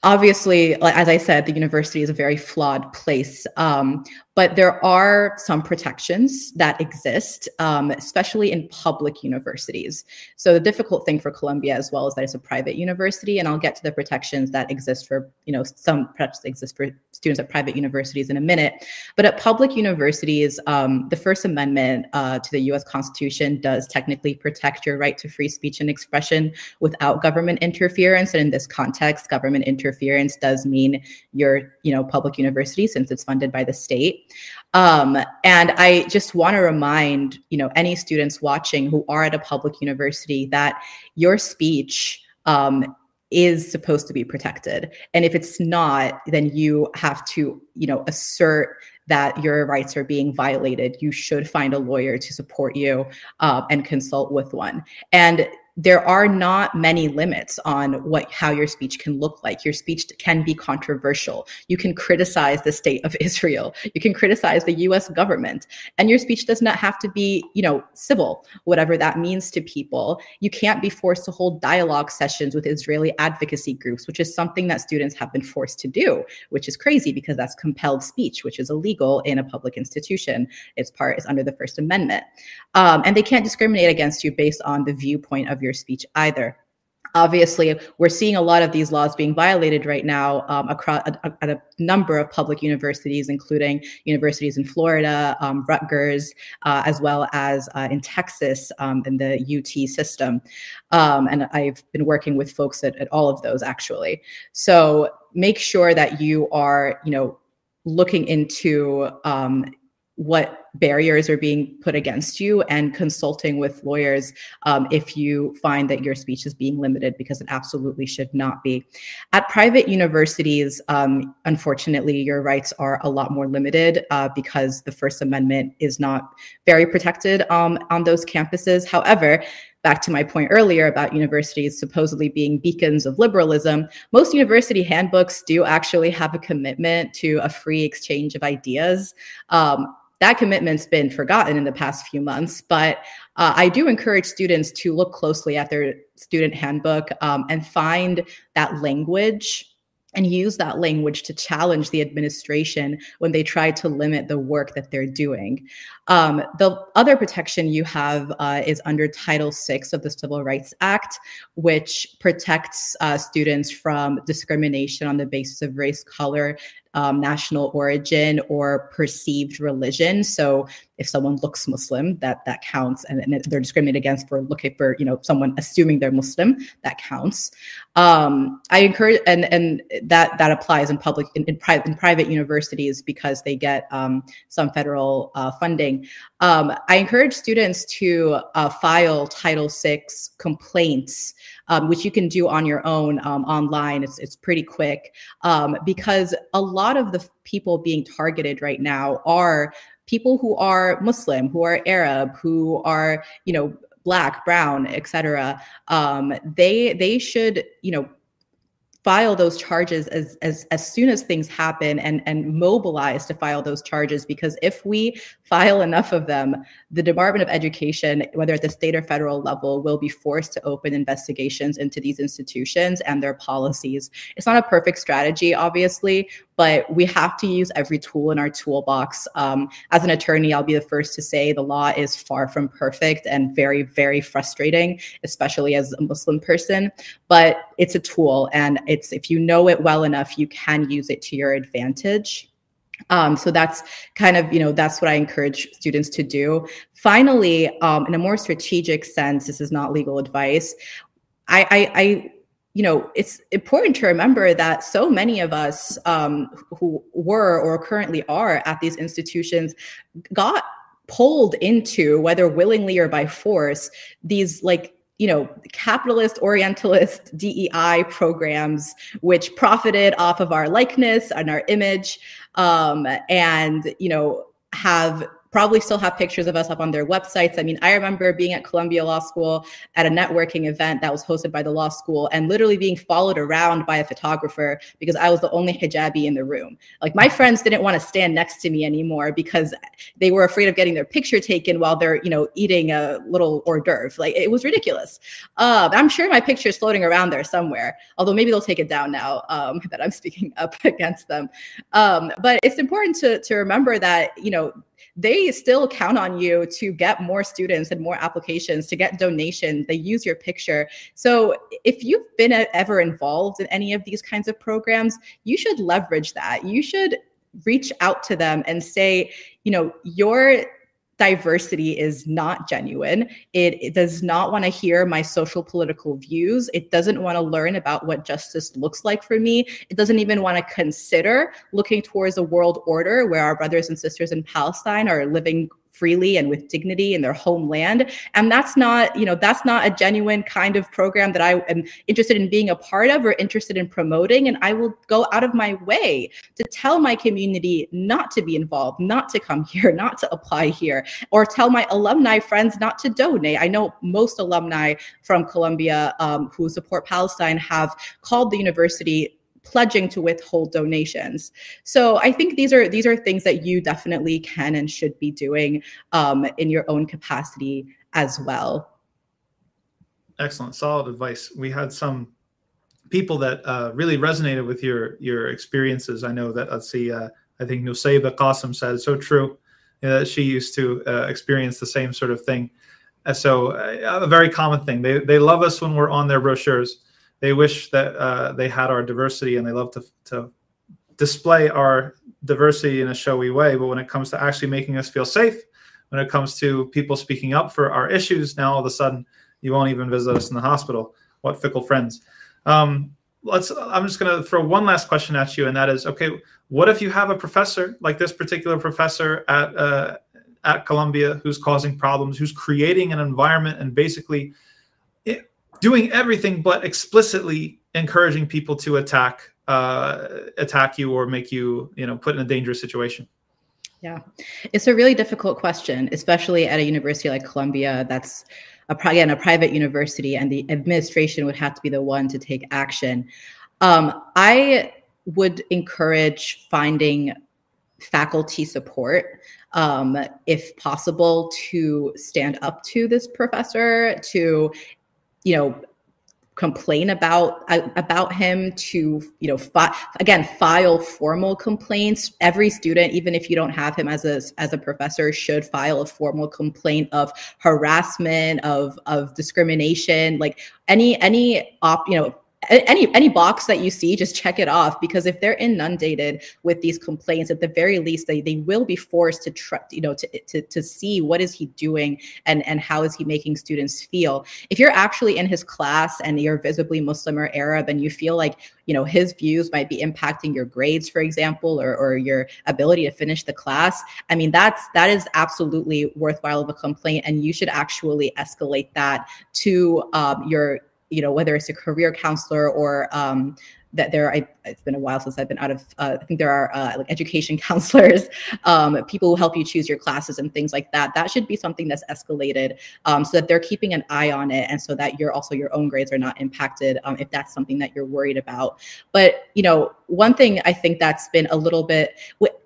obviously as i said the university is a very flawed place. Um, but there are some protections that exist, um, especially in public universities. So the difficult thing for Columbia as well is that it's a private university, and I'll get to the protections that exist for you know some protections exist for students at private universities in a minute. But at public universities, um, the First Amendment uh, to the U.S. Constitution does technically protect your right to free speech and expression without government interference. And in this context, government interference does mean your you know public university since it's funded by the state. Um, and I just want to remind, you know, any students watching who are at a public university that your speech um, is supposed to be protected. And if it's not, then you have to, you know, assert that your rights are being violated. You should find a lawyer to support you uh, and consult with one. And there are not many limits on what how your speech can look like. Your speech can be controversial. You can criticize the state of israel. You can criticize the us government. And your speech does not have to be you know civil whatever that means to people. You can't be forced to hold dialogue sessions with israeli advocacy groups which is something that students have been forced to do which is crazy because that's compelled speech which is illegal in a public institution. Its part is under the first amendment. Um, and they can't discriminate against you based on the viewpoint of your speech either. Obviously, we're seeing a lot of these laws being violated right now um, across at a number of public universities, including universities in Florida, um, Rutgers, uh, as well as uh, in Texas um, in the UT system. Um, and I've been working with folks at, at all of those actually. So make sure that you are, you know, looking into um, what barriers are being put against you and consulting with lawyers um, if you find that your speech is being limited because it absolutely should not be. At private universities, um, unfortunately, your rights are a lot more limited uh, because the First Amendment is not very protected um, on those campuses. However, back to my point earlier about universities supposedly being beacons of liberalism, most university handbooks do actually have a commitment to a free exchange of ideas. Um, that commitment's been forgotten in the past few months. But uh, I do encourage students to look closely at their student handbook um, and find that language and use that language to challenge the administration when they try to limit the work that they're doing. Um, the other protection you have uh, is under Title VI of the Civil Rights Act, which protects uh, students from discrimination on the basis of race, color, um, national origin or perceived religion. So if someone looks Muslim, that that counts, and, and they're discriminated against for looking for you know someone assuming they're Muslim, that counts. Um, I encourage, and and that that applies in public in, in private in private universities because they get um, some federal uh, funding. Um, I encourage students to uh, file Title VI complaints, um, which you can do on your own um, online. It's it's pretty quick um, because a lot of the people being targeted right now are people who are Muslim, who are Arab, who are, you know, black, brown, etc. Um, they they should, you know, file those charges as as as soon as things happen and and mobilize to file those charges because if we file enough of them the department of education whether at the state or federal level will be forced to open investigations into these institutions and their policies it's not a perfect strategy obviously but we have to use every tool in our toolbox. Um, as an attorney, I'll be the first to say the law is far from perfect and very, very frustrating, especially as a Muslim person. But it's a tool, and it's if you know it well enough, you can use it to your advantage. Um, so that's kind of, you know, that's what I encourage students to do. Finally, um, in a more strategic sense, this is not legal advice. I, I, I you know, it's important to remember that so many of us um, who were or currently are at these institutions got pulled into, whether willingly or by force, these like you know, capitalist orientalist DEI programs, which profited off of our likeness and our image, um, and you know, have probably still have pictures of us up on their websites. I mean, I remember being at Columbia Law School at a networking event that was hosted by the law school and literally being followed around by a photographer because I was the only hijabi in the room. Like my friends didn't want to stand next to me anymore because they were afraid of getting their picture taken while they're, you know, eating a little hors d'oeuvre. Like it was ridiculous. Uh, I'm sure my picture is floating around there somewhere, although maybe they'll take it down now um, that I'm speaking up against them. Um, but it's important to, to remember that, you know, they still count on you to get more students and more applications, to get donations. They use your picture. So if you've been ever involved in any of these kinds of programs, you should leverage that. You should reach out to them and say, you know, your diversity is not genuine. It, it does not want to hear my social political views. It doesn't want to learn about what justice looks like for me. It doesn't even want to consider looking towards a world order where our brothers and sisters in Palestine are living freely and with dignity in their homeland. And that's not you know that's not a genuine kind of program that i am interested in being a part of or interested in promoting. And i will go out of my way to tell my community not to be involved not to come here not to apply here or tell my alumni friends not to donate. I know most alumni from columbia um, who support palestine have called the university pledging to withhold donations. So I think these are these are things that you definitely can and should be doing um, in your own capacity as well. Excellent, solid advice. We had some people that uh, really resonated with your your experiences. I know that let's see, uh, I think Nusayba Qasim said so true that she used to uh, experience the same sort of thing. so uh, a very common thing. They they love us when we're on their brochures they wish that uh, they had our diversity and they love to, to display our diversity in a showy way. But when it comes to actually making us feel safe, when it comes to people speaking up for our issues, now all of a sudden you won't even visit us in the hospital. What fickle friends. Um, let's. I'm just going to throw one last question at you, and that is, okay, what if you have a professor like this particular professor at uh, at Columbia who's causing problems, who's creating an environment and basically doing everything but explicitly encouraging people to attack uh, attack you or make you you know put in a dangerous situation. Yeah. It's a really difficult question especially at a university like columbia that's a, again a private university and the administration would have to be the one to take action. Um, i would encourage finding faculty support um, if possible to stand up to this professor to you know complain about uh, about him to you know fi- again file formal complaints. Every student even if you don't have him as a as a professor should file a formal complaint of harassment of of discrimination like any any op you know any any box that you see just check it off because if they're inundated with these complaints at the very least they, they will be forced to try you know to, to to see what is he doing and and how is he making students feel. If you're actually in his class and you're visibly muslim or arab and you feel like you know his views might be impacting your grades for example or, or your ability to finish the class i mean that's that is absolutely worthwhile of a complaint and you should actually escalate that to um, your you know whether it's a career counselor or um, that there I, it's been a while since i've been out of uh, i think there are uh, like education counselors um, people who help you choose your classes and things like that. That should be something that's escalated um, so that they're keeping an eye on it and so that you're also your own grades are not impacted um, if that's something that you're worried about. But you know one thing i think that's been a little bit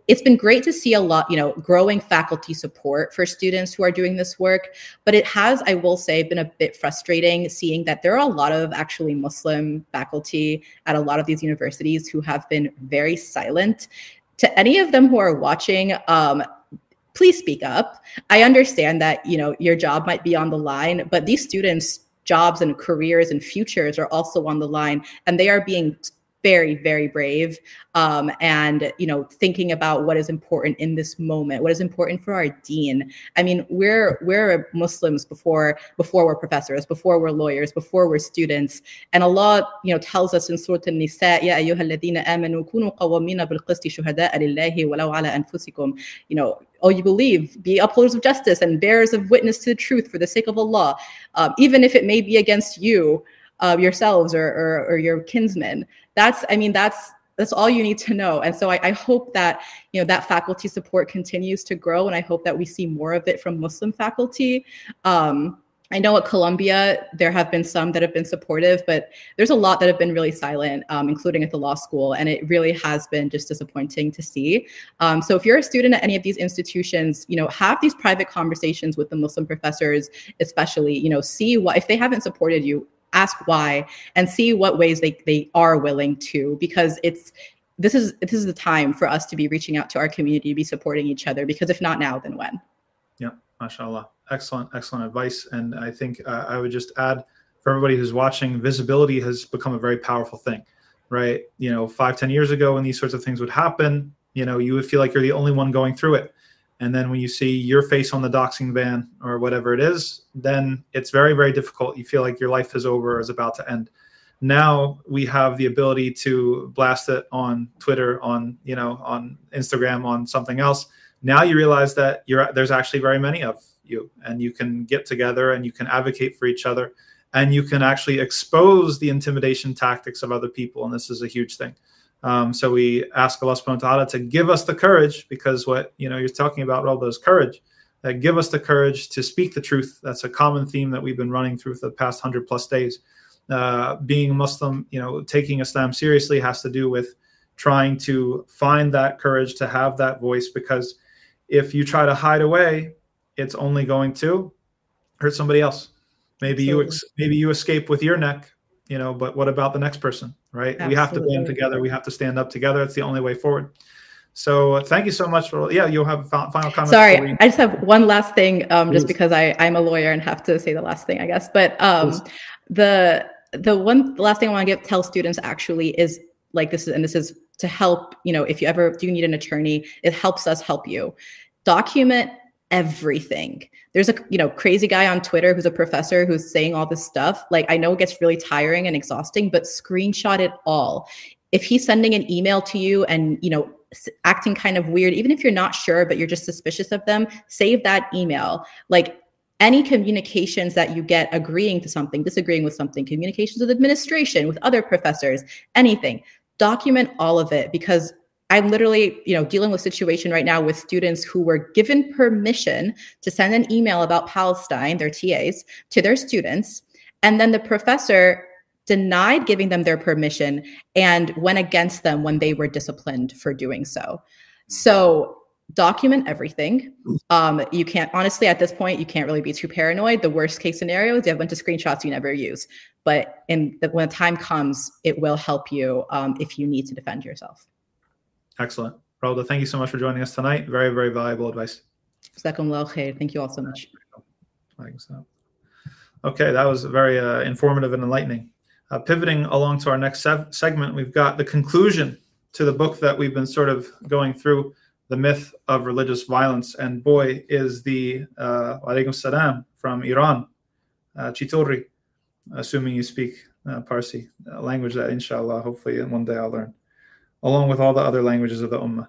it's been great to see a lot, you know, growing faculty support for students who are doing this work. But it has, I will say, been a bit frustrating seeing that there are a lot of actually Muslim faculty at a lot of these universities who have been very silent. To any of them who are watching, um, please speak up. I understand that, you know, your job might be on the line, but these students jobs and careers and futures are also on the line and they are being very very brave um, and you know thinking about what is important in this moment what is important for our Deen. I mean we're we're muslims before before we're professors before we're lawyers before we're students and allah you know tells us in surah an-nisa ya ayyuha alladhina amanu kunu qawwamina bil qisti shuhada'a lillahi walau ala anfusikum. You know oh you believe be upholders of justice and bearers of witness to the truth for the sake of allah um, even if it may be against you uh, yourselves or, or, or your kinsmen. That's, I mean, that's that's all you need to know. And so I, I, hope that you know that faculty support continues to grow, and I hope that we see more of it from Muslim faculty. Um, I know at Columbia there have been some that have been supportive, but there's a lot that have been really silent, um, including at the law school, and it really has been just disappointing to see. Um, so if you're a student at any of these institutions, you know, have these private conversations with the Muslim professors, especially. You know, see what if they haven't supported you, ask why and see what ways they, they are willing to because it's this is this is the time for us to be reaching out to our community be supporting each other because if not now then when? Yeah mashallah. Excellent excellent advice. And i think uh, i would just add for everybody who's watching visibility has become a very powerful thing right? You know five ten years ago when these sorts of things would happen you know you would feel like you're the only one going through it and then when you see your face on the doxing van or whatever it is then it's very very difficult. You feel like your life is over or is about to end. Now we have the ability to blast it on twitter on you know on instagram on something else. Now you realize that you're there's actually very many of you and you can get together and you can advocate for each other and you can actually expose the intimidation tactics of other people and this is a huge thing um, so we ask Allah subhanahu wa ta'ala to give us the courage because what you know you're talking about all those courage that give us the courage to speak the truth. That's a common theme that we've been running through for the past hundred plus days. Uh, being Muslim, you know, taking Islam seriously has to do with trying to find that courage to have that voice because if you try to hide away, it's only going to hurt somebody else. Maybe Absolutely. you ex- maybe you escape with your neck, you know, but what about the next person? Right? Absolutely. We have to band together. We have to stand up together. It's the only way forward. So uh, thank you so much for yeah. You'll have final comments. Sorry, I just have one last thing, um, just because I I'm a lawyer and have to say the last thing, I guess. But um, the the one the last thing I want to get tell students actually is like this is and this is to help you know if you ever do need an attorney, it helps us help you. Document everything. There's a you know crazy guy on Twitter who's a professor who's saying all this stuff. Like I know it gets really tiring and exhausting, but screenshot it all. If he's sending an email to you and you know acting kind of weird, even if you're not sure but you're just suspicious of them, save that email. Like any communications that you get agreeing to something, disagreeing with something, communications with administration, with other professors, anything, document all of it because I'm literally, you know, dealing with situation right now with students who were given permission to send an email about Palestine, their TAs, to their students, and then the professor denied giving them their permission and went against them when they were disciplined for doing so. So document everything. Um, you can't honestly at this point you can't really be too paranoid. The worst case scenario is you have a bunch of screenshots you never use. But in the, when the time comes, it will help you um, if you need to defend yourself. Excellent. Rawda, thank you so much for joining us tonight. Very, very valuable advice. Thank you all so much. Okay, that was very uh, informative and enlightening. Uh, pivoting along to our next se- segment, we've got the conclusion to the book that we've been sort of going through, The Myth of Religious Violence. And boy, is the uh, alaikum salam from Iran, uh, Chituri, assuming you speak uh, Parsi, a language that inshallah, hopefully one day I'll learn, along with all the other languages of the Ummah.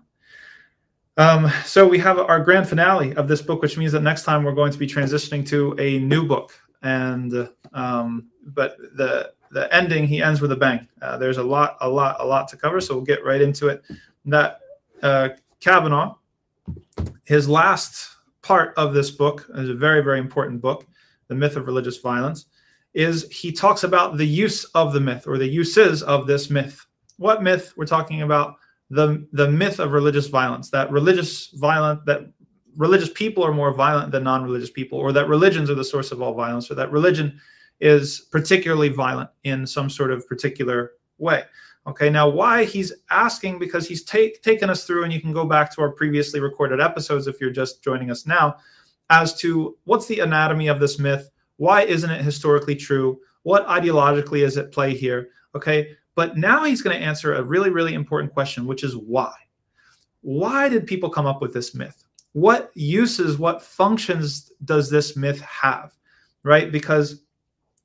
Um, so we have our grand finale of this book, which means that next time we're going to be transitioning to a new book. And um, but the the ending he ends with a bang. Uh, there's a lot, a lot, a lot to cover, so we'll get right into it. That uh, Cavanaugh, his last part of this book is a very, very important book, the myth of religious violence. Is he talks about the use of the myth or the uses of this myth? What myth we're talking about? The the myth of religious violence. That religious violent that religious people are more violent than non-religious people, or that religions are the source of all violence, or that religion is particularly violent in some sort of particular way. Okay, now why he's asking because he's take, taken us through, and you can go back to our previously recorded episodes if you're just joining us now, as to what's the anatomy of this myth, why isn't it historically true, what ideologically is at play here. Okay, but now he's going to answer a really, really important question, which is why. Why did people come up with this myth? What uses, what functions does this myth have? Right? Because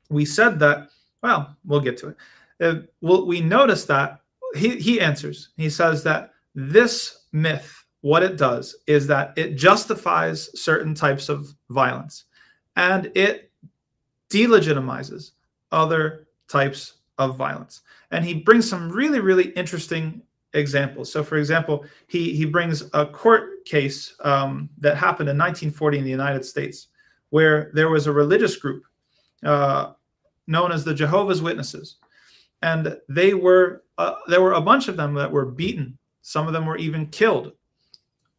we said that, well, we'll get to it. Uh, well, we notice that he, he answers. He says that this myth, what it does is that it justifies certain types of violence and it delegitimizes other types of violence. And he brings some really, really interesting examples. So, for example, he, he brings a court case um, that happened in 1940 in the United States where there was a religious group uh, known as the Jehovah's Witnesses, and they were uh, there were a bunch of them that were beaten. Some of them were even killed.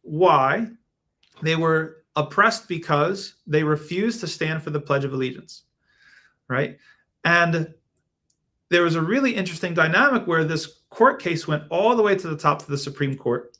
Why? They were oppressed because they refused to stand for the Pledge of Allegiance, right? And there was a really interesting dynamic where this court case went all the way to the top of the Supreme Court.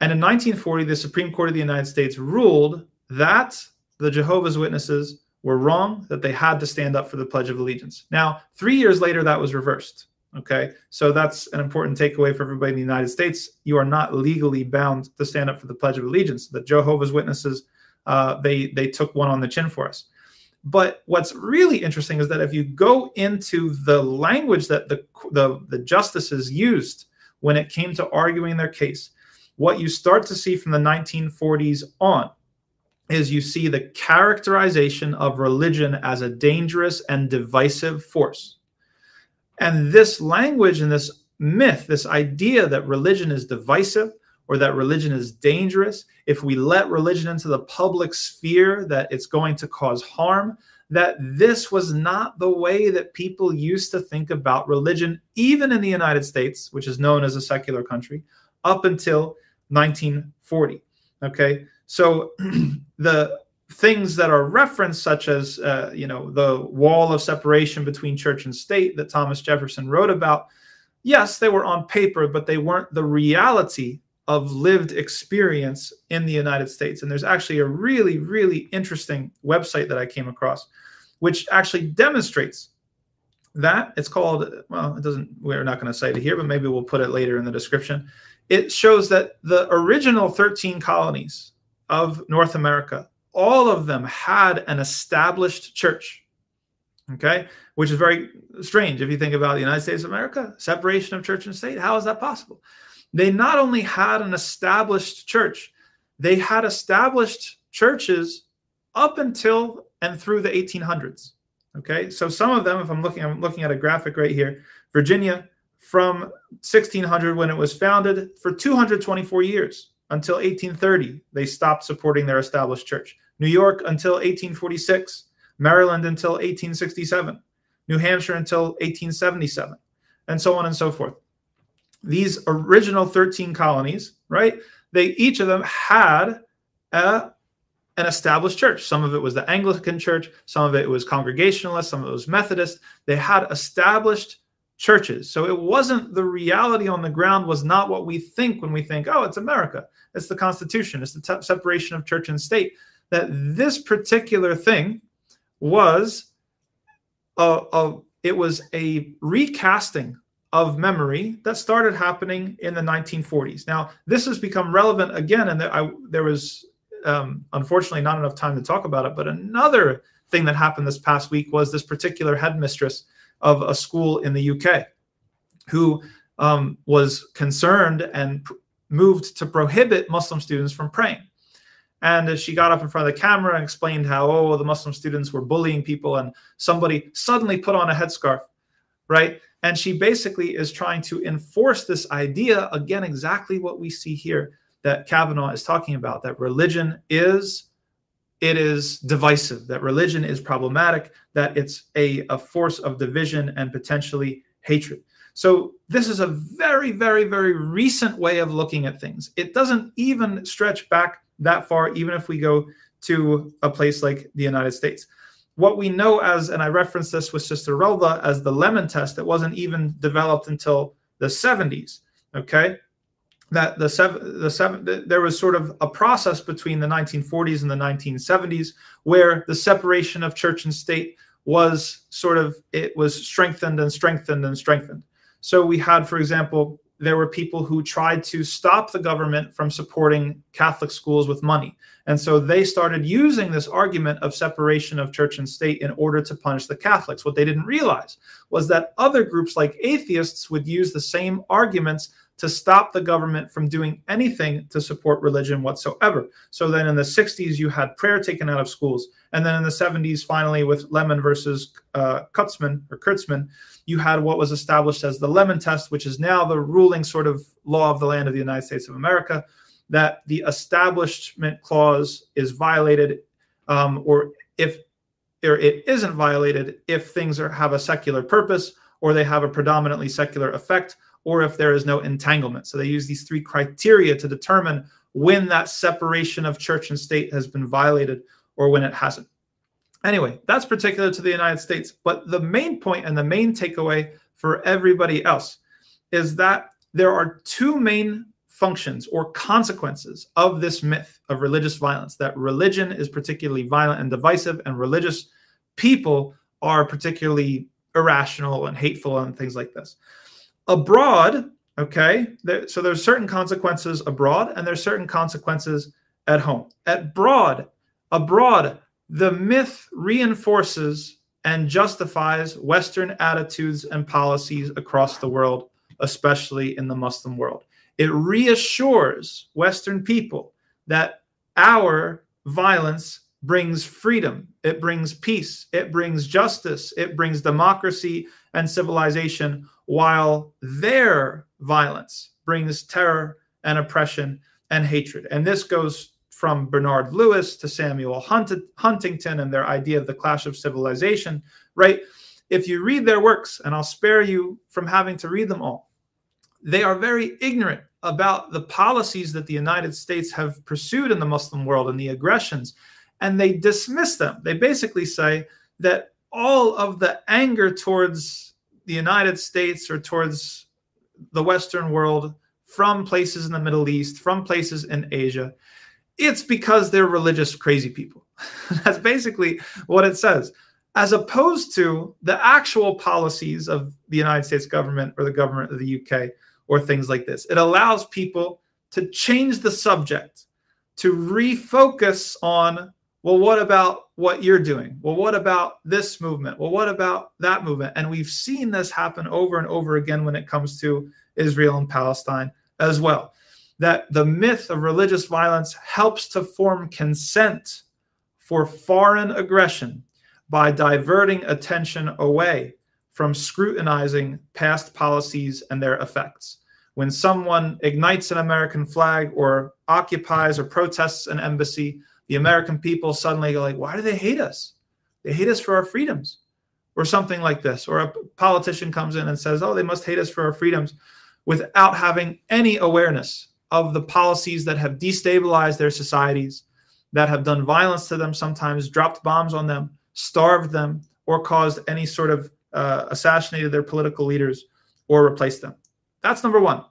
And in 1940, the Supreme Court of the United States ruled that the Jehovah's Witnesses were wrong, that they had to stand up for the Pledge of Allegiance. Now, three years later, that was reversed. Okay. So that's an important takeaway for everybody in the United States. You are not legally bound to stand up for the Pledge of Allegiance. The Jehovah's Witnesses, uh, they, they took one on the chin for us. But what's really interesting is that if you go into the language that the, the, the justices used when it came to arguing their case, what you start to see from the 1940s on is you see the characterization of religion as a dangerous and divisive force. And this language and this myth, this idea that religion is divisive or that religion is dangerous, if we let religion into the public sphere, that it's going to cause harm, that this was not the way that people used to think about religion, even in the United States, which is known as a secular country, up until 1940. Okay. So the things that are referenced, such as uh, you know the wall of separation between church and state that Thomas Jefferson wrote about, yes, they were on paper, but they weren't the reality of lived experience in the United States. And there's actually a really, really interesting website that I came across, which actually demonstrates that. It's called, well, it doesn't, we're not going to cite it here, but maybe we'll put it later in the description. It shows that the original 13 colonies of North America, all of them had an established church. Okay, which is very strange if you think about the United States of America, separation of church and state. How is that possible? They not only had an established church, they had established churches up until and through the 1800s. Okay, so some of them, if I'm looking, I'm looking at a graphic right here. Virginia from 1600 when it was founded for 224 years until 1830, they stopped supporting their established church. New York until 1846, Maryland until 1867, New Hampshire until 1877, and so on and so forth. These original 13 colonies, right? They each of them had a, an established church. Some of it was the Anglican church, some of it was Congregationalist, some of it was Methodist. They had established churches. So it wasn't the reality on the ground was not what we think when we think, oh, it's America. It's the Constitution. It's the separation of church and state. That this particular thing was a, a it was a recasting of memory that started happening in the 1940s. Now, this has become relevant again, and there, I, there was um, unfortunately not enough time to talk about it. But another thing that happened this past week was this particular headmistress of a school in the UK who um, was concerned and pr- moved to prohibit Muslim students from praying. And she got up in front of the camera and explained how, oh, the Muslim students were bullying people, and somebody suddenly put on a headscarf, right? And she basically is trying to enforce this idea again, exactly what we see here that Cavanaugh is talking about that religion is it is divisive, that religion is problematic, that it's a, a force of division and potentially hatred. So, this is a very, very, very recent way of looking at things. It doesn't even stretch back that far, even if we go to a place like the United States. What we know as, and I referenced this with Sister Rawda as the lemon test, it wasn't even developed until the 70s. Okay that the seven, the seven, there was sort of a process between the 1940s and the 1970s where the separation of church and state was sort of it was strengthened and strengthened and strengthened. So we had, for example, there were people who tried to stop the government from supporting Catholic schools with money. And so they started using this argument of separation of church and state in order to punish the Catholics. What they didn't realize was that other groups like atheists would use the same arguments to stop the government from doing anything to support religion whatsoever. So then in the 60s, you had prayer taken out of schools. And then in the 70s, finally, with Lemon versus uh, Kurtzman or Kurtzman, you had what was established as the Lemon test, which is now the ruling sort of law of the land of the United States of America, that the establishment clause is violated, um, or if or it isn't violated if things are, have a secular purpose or they have a predominantly secular effect or if there is no entanglement. So they use these three criteria to determine when that separation of church and state has been violated or when it hasn't. Anyway, that's particular to the United States. But the main point and the main takeaway for everybody else is that there are two main functions or consequences of this myth of religious violence that religion is particularly violent and divisive, and religious people are particularly irrational and hateful and things like this abroad okay there, so there's certain consequences abroad and there's certain consequences at home. At broad abroad the myth reinforces and justifies western attitudes and policies across the world especially in the muslim world. It reassures western people that our violence brings freedom it brings peace it brings justice it brings democracy and civilization while their violence brings terror and oppression and hatred. And this goes from Bernard Lewis to Samuel Huntington and their idea of the clash of civilization, right? If you read their works, and I'll spare you from having to read them all, they are very ignorant about the policies that the United States have pursued in the Muslim world and the aggressions, and they dismiss them. They basically say that all of the anger towards the United States or towards the Western world from places in the Middle East, from places in Asia, it's because they're religious crazy people. That's basically what it says, as opposed to the actual policies of the United States government or the government of the UK or things like this. It allows people to change the subject, to refocus on well, what about what you're doing? Well, what about this movement? Well, what about that movement? And we've seen this happen over and over again when it comes to Israel and Palestine as well. That the myth of religious violence helps to form consent for foreign aggression by diverting attention away from scrutinizing past policies and their effects. When someone ignites an American flag or occupies or protests an embassy, the American people suddenly go like, why do they hate us? They hate us for our freedoms, or something like this. Or a politician comes in and says, oh, they must hate us for our freedoms, without having any awareness of the policies that have destabilized their societies, that have done violence to them, sometimes dropped bombs on them, starved them, or caused any sort of uh, assassinated their political leaders or replaced them. That's number one.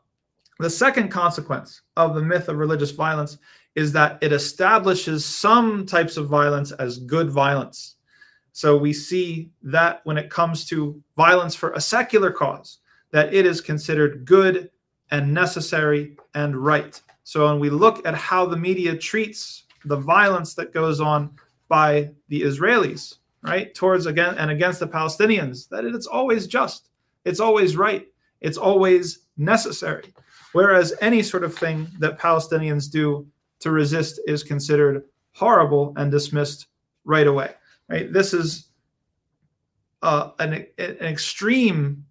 The second consequence of the myth of religious violence is that it establishes some types of violence as good violence. So we see that when it comes to violence for a secular cause, that it is considered good and necessary and right. So when we look at how the media treats the violence that goes on by the Israelis, right, towards again and against the Palestinians, that it's always just, it's always right, it's always necessary. Whereas any sort of thing that Palestinians do to resist is considered horrible and dismissed right away. Right? This is uh, an, an extreme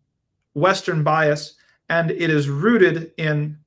Western bias, and it is rooted in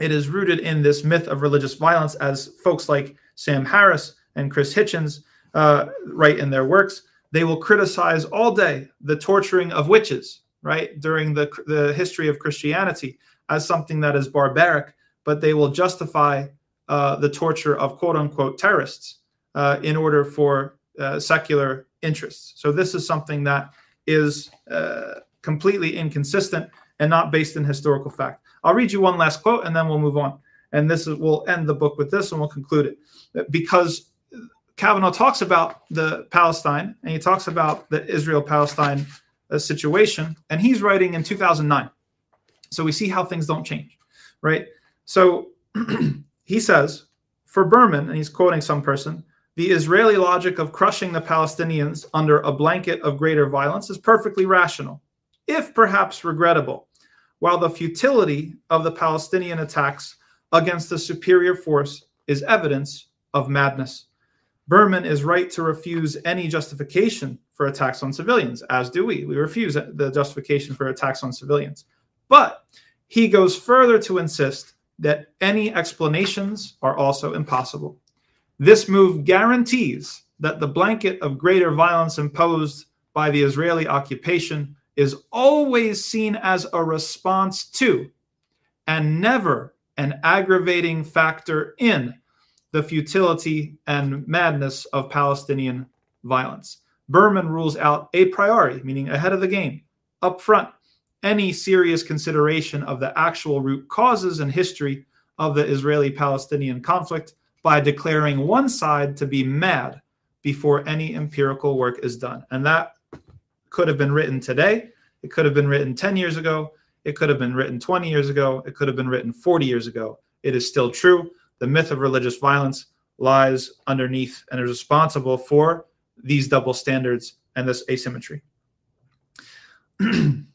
it is rooted in this myth of religious violence, as folks like Sam Harris and Chris Hitchens uh, write in their works. They will criticize all day the torturing of witches, right, during the, the history of Christianity as something that is barbaric, but they will justify uh, the torture of quote unquote terrorists uh, in order for uh, secular interests. So this is something that is uh, completely inconsistent and not based in historical fact. I'll read you one last quote and then we'll move on. And this is we'll end the book with this and we'll conclude it because Cavanaugh talks about the Palestine and he talks about the Israel Palestine uh, situation, and he's writing in 2009. So we see how things don't change, right? So he says, for Berman, and he's quoting some person, the Israeli logic of crushing the Palestinians under a blanket of greater violence is perfectly rational, if perhaps regrettable, while the futility of the Palestinian attacks against the superior force is evidence of madness. Berman is right to refuse any justification for attacks on civilians, as do we. We refuse the justification for attacks on civilians. But he goes further to insist that any explanations are also impossible. This move guarantees that the blanket of greater violence imposed by the Israeli occupation is always seen as a response to and never an aggravating factor in the futility and madness of Palestinian violence. Berman rules out a priori, meaning ahead of the game, up front, any serious consideration of the actual root causes and history of the Israeli Palestinian conflict by declaring one side to be mad before any empirical work is done. And that could have been written today. It could have been written 10 years ago. It could have been written 20 years ago. It could have been written 40 years ago. It is still true. The myth of religious violence lies underneath and is responsible for these double standards and this asymmetry.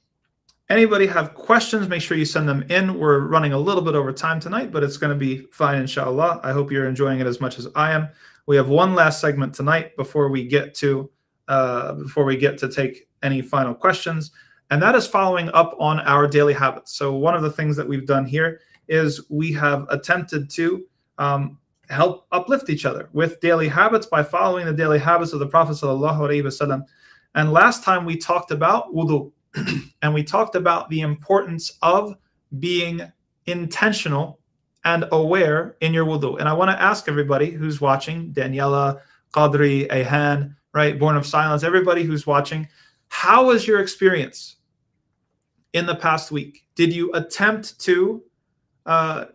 Anybody have questions? Make sure you send them in. We're running a little bit over time tonight, but it's going to be fine, inshallah. I hope you're enjoying it as much as I am. We have one last segment tonight before we get to uh, before we get to take any final questions, and that is following up on our daily habits. So one of the things that we've done here is we have attempted to um, help uplift each other with daily habits by following the daily habits of the Prophet sallallahu alaihi wasallam. And last time we talked about wudu and we talked about the importance of being intentional and aware in your wudu. And I want to ask everybody who's watching, Daniela, Qadri, Ahan, right, Born of Silence, everybody who's watching, how was your experience in the past week? Did you attempt to uh,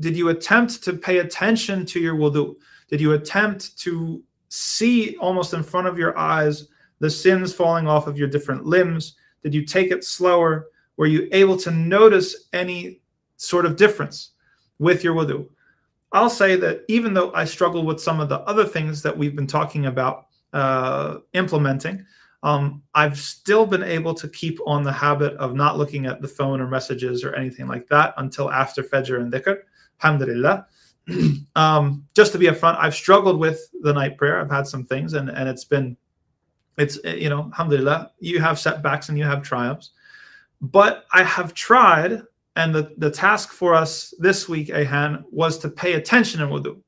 did you attempt to pay attention to your wudu? Did you attempt to see almost in front of your eyes the sins falling off of your different limbs? Did you take it slower? Were you able to notice any sort of difference with your wudu? I'll say that even though I struggle with some of the other things that we've been talking about uh, implementing, um, I've still been able to keep on the habit of not looking at the phone or messages or anything like that until after Fajr and Dhikr. Alhamdulillah. um, just to be upfront, I've struggled with the night prayer. I've had some things, and, and it's been it's eh, you know alhamdulillah you have setbacks and you have triumphs. But i have tried and the, the task for us this week ahan was to pay attention in wudu.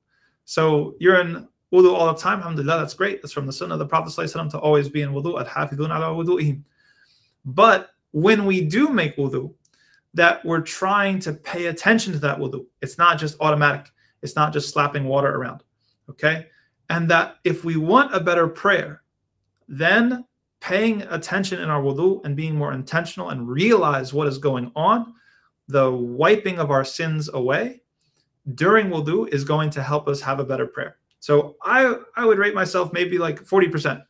So you're in wudu all the time alhamdulillah that's great. That's from the sunnah of the prophet ﷺ to always be in wudu at hafidun ala wudu'ihim. But when we do make wudu that we're trying to pay attention to that wudu. It's not just automatic. It's not just slapping water around okay? And that if we want a better prayer then paying attention in our wudu and being more intentional and realize what is going on, the wiping of our sins away during wudu is going to help us have a better prayer. So I I would rate myself maybe like 40%,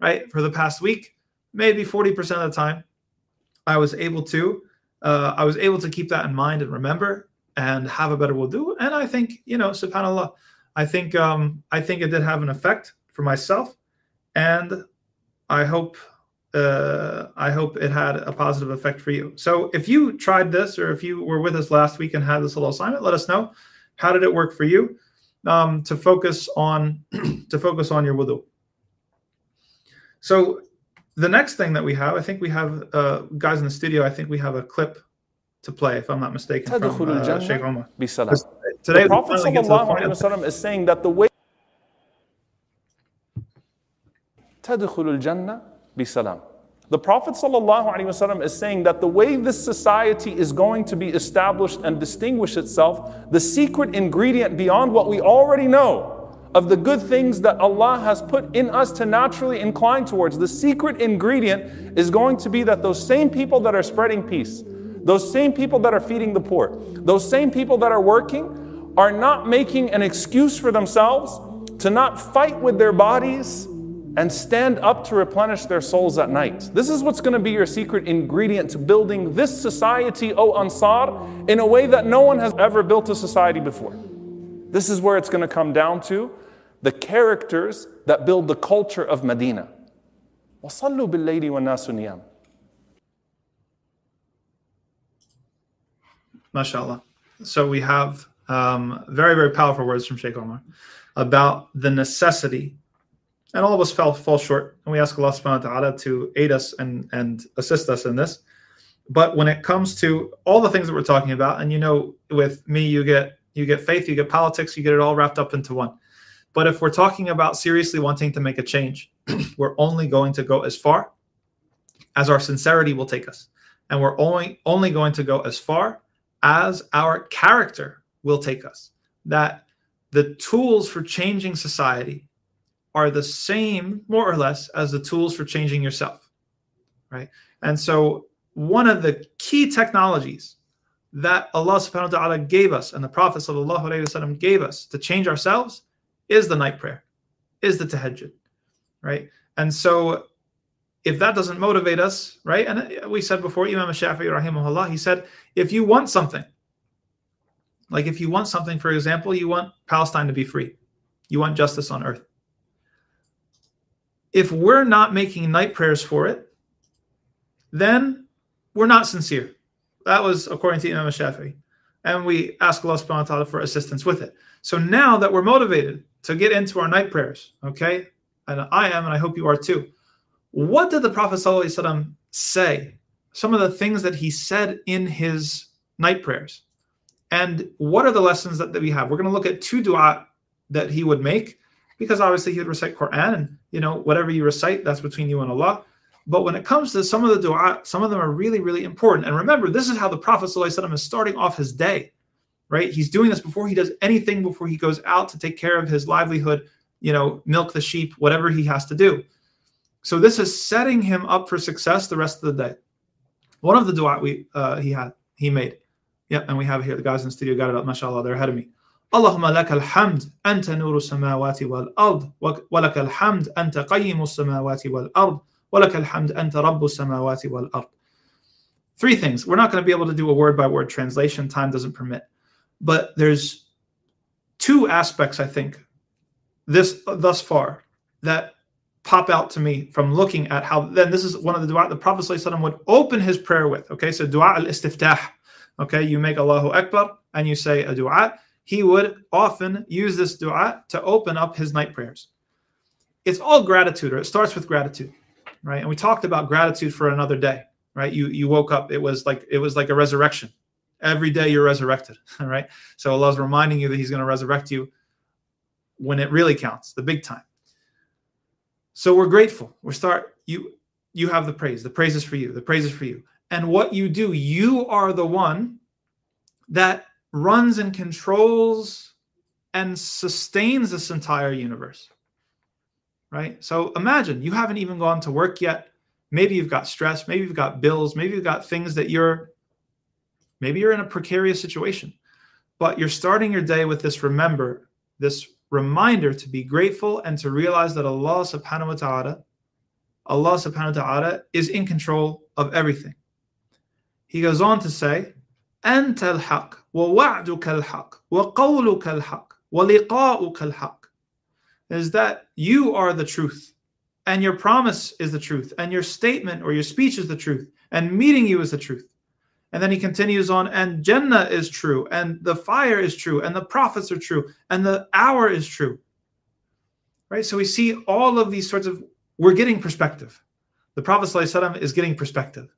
right? For the past week, maybe 40% of the time, I was able to uh, I was able to keep that in mind and remember and have a better wudu. And I think, you know, subhanAllah, I think um, I think it did have an effect for myself. And I hope uh, I hope it had a positive effect for you. So if you tried this or if you were with us last week and had this little assignment, let us know. How did it work for you? Um, to focus on to focus on your wudu. So the next thing that we have, I think we have uh, guys in the studio. I think we have a clip to play, if I'm not mistaken, from uh, Sheikh Omar. Today, the Prophet ﷺ is saying that the way تدخل الجنة بسلام. The Prophet ﷺ is saying that the way this society is going to be established and distinguish itself, the secret ingredient beyond what we already know of the good things that Allah has put in us to naturally incline towards, the secret ingredient is going to be that those same people that are spreading peace, those same people that are feeding the poor, those same people that are working, are not making an excuse for themselves to not fight with their bodies and stand up to replenish their souls at night. This is what's going to be your secret ingredient to building this society, O Ansar, in a way that no one has ever built a society before. This is where it's going to come down to the characters that build the culture of Medina. وصلوا بالليل والناس نيام. MashaAllah. So we have um, very, very powerful words from Sheikh Omar about the necessity and all of us fell fall short. And we ask allah subhanahu wa ta'ala to aid us and and assist us in this. But when it comes to all the things that we're talking about and you know with me you get you get faith you get politics you get it all wrapped up into one. But if we're talking about seriously wanting to make a change we're only going to go as far as our sincerity will take us. And we're only only going to go as far as our character will take us. That the tools for changing society are the same, more or less, as the tools for changing yourself, right? And so, one of the key technologies that Allah subhanahu wa ta'ala gave us and the Prophet wasallam gave us to change ourselves is the night prayer, is the tahajjud, right? And so, if that doesn't motivate us, right? And we said before, Imam Shafi'i rahimahullah, he said, if you want something, like if you want something, for example, you want Palestine to be free, you want justice on earth if we're not making night prayers for it, then we're not sincere. That was according to Imam Shafi. And we ask Allah subhanahu wa ta'ala for assistance with it. So now that we're motivated to get into our night prayers, okay, and I am, and I hope you are too, what did the Prophet say? Some of the things that he said in his night prayers. And what are the lessons that, that we have? We're going to look at two dua that he would make because obviously he would recite Quran and you know whatever you recite that's between you and Allah. But when it comes to some of the dua, some of them are really, really important. And remember, this is how the Prophet ﷺ is starting off his day, right? He's doing this before he does anything, before he goes out to take care of his livelihood, you know, milk the sheep, whatever he has to do. So this is setting him up for success the rest of the day. One of the dua we uh, he had, he made. Yep, and we have here the guys in the studio got it up, mashallah, they're ahead of me. اللهم لك الحمد أنت نور السماوات والأرض ولك الحمد أنت قيم السماوات والأرض ولك الحمد أنت رب السماوات والأرض Three things. We're not going to be able to do a word by word translation. Time doesn't permit. But there's two aspects, I think, this thus far that pop out to me from looking at how then this is one of the dua the Prophet ﷺ would open his prayer with. Okay, so dua al-istiftah. Okay, you make Allahu Akbar and you say a dua he would often use this dua to open up his night prayers. It's all gratitude, or it starts with gratitude, right? And we talked about gratitude for another day, right? You you woke up, it was like it was like a resurrection. Every day you're resurrected, right? So Allah's reminding you that He's going to resurrect you when it really counts, the big time. So we're grateful. We start you you have the praise. The praise is for you. The praise is for you. And what you do, you are the one that runs and controls and sustains this entire universe. Right? So imagine you haven't even gone to work yet. Maybe you've got stress, maybe you've got bills, maybe you've got things that you're maybe you're in a precarious situation. But you're starting your day with this remember, this reminder to be grateful and to realize that Allah subhanahu wa ta'ala, Allah subhanahu wa ta'ala is in control of everything. He goes on to say, and haq ووعدك الحق وقولك الحق ولقاؤك الحق is that you are the truth and your promise is the truth and your statement or your speech is the truth and meeting you is the truth and then he continues on and jannah is true and the fire is true and the prophets are true and the hour is true right so we see all of these sorts of we're getting perspective the prophet ﷺ is getting perspective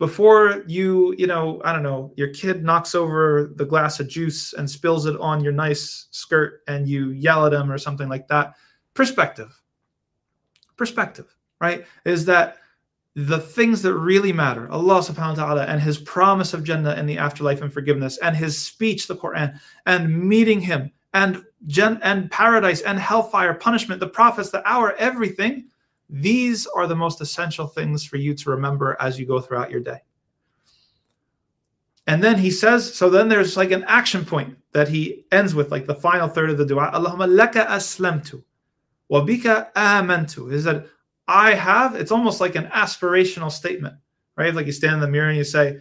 before you you know i don't know your kid knocks over the glass of juice and spills it on your nice skirt and you yell at him or something like that perspective. Perspective right? Is that the things that really matter. Allah subhanahu wa ta'ala and his promise of jannah in the afterlife and forgiveness and his speech the quran and meeting him and gen- and paradise and hellfire punishment the prophets the hour everything these are the most essential things for you to remember as you go throughout your day. And then he says, so then there's like an action point that he ends with, like the final third of the dua. Allahumma laka aslamtu wa bika amantu. Is that I have, it's almost like an aspirational statement, right? Like you stand in the mirror and you say,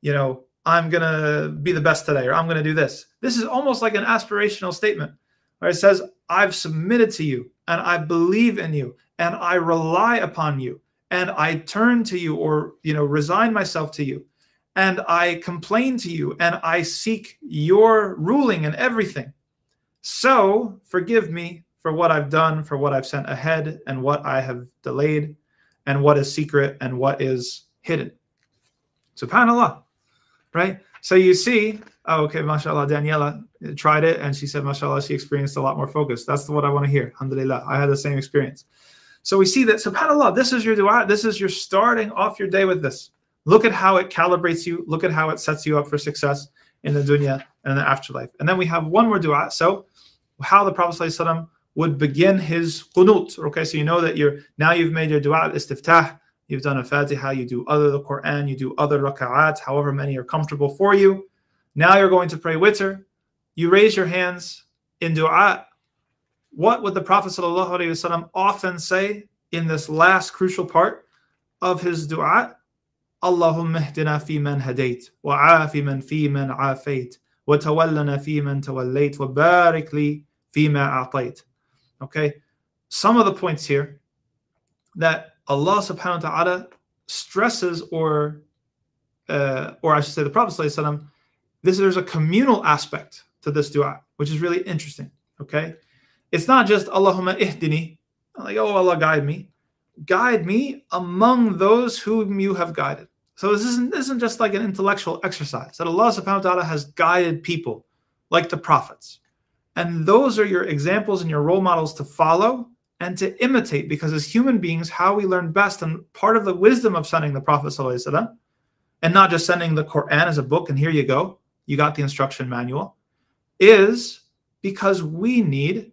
you know, I'm going to be the best today, or I'm going to do this. This is almost like an aspirational statement where it says, I've submitted to you and I believe in you and I rely upon you and I turn to you or you know resign myself to you and I complain to you and I seek your ruling in everything. So forgive me for what I've done, for what I've sent ahead and what I have delayed and what is secret and what is hidden. SubhanAllah. Right? So you see, oh, okay, mashallah, Daniela tried it and she said, mashallah, she experienced a lot more focus. That's what I want to hear. Alhamdulillah. I had the same experience. So we see that, subhanAllah, this is your dua. This is your starting off your day with this. Look at how it calibrates you. Look at how it sets you up for success in the dunya and in the afterlife. And then we have one more dua. So how the Prophet ﷺ would begin his qunut. Okay, so you know that you're now you've made your dua istiftah. You've done a fatiha, you do other the Quran, you do other raka'at, however many are comfortable for you. Now you're going to pray witr. You raise your hands in dua what would the Prophet ﷺ often say in this last crucial part of his dua? Allahumma ihdina fi man fi man afait, wa tawallana fi man tawallait, wa barik li fi ma a'tait. Okay, some of the points here that Allah subhanahu wa ta'ala stresses or uh, or I should say the Prophet ﷺ, this there's a communal aspect to this dua, which is really interesting. Okay. It's not just Allahumma ihdini, like, oh, Allah, guide me. Guide me among those whom you have guided. So this isn't, this isn't just like an intellectual exercise, that Allah subhanahu wa ta'ala has guided people like the prophets. And those are your examples and your role models to follow and to imitate, because as human beings, how we learn best, and part of the wisdom of sending the Prophet and not just sending the Quran as a book and here you go, you got the instruction manual, is because we need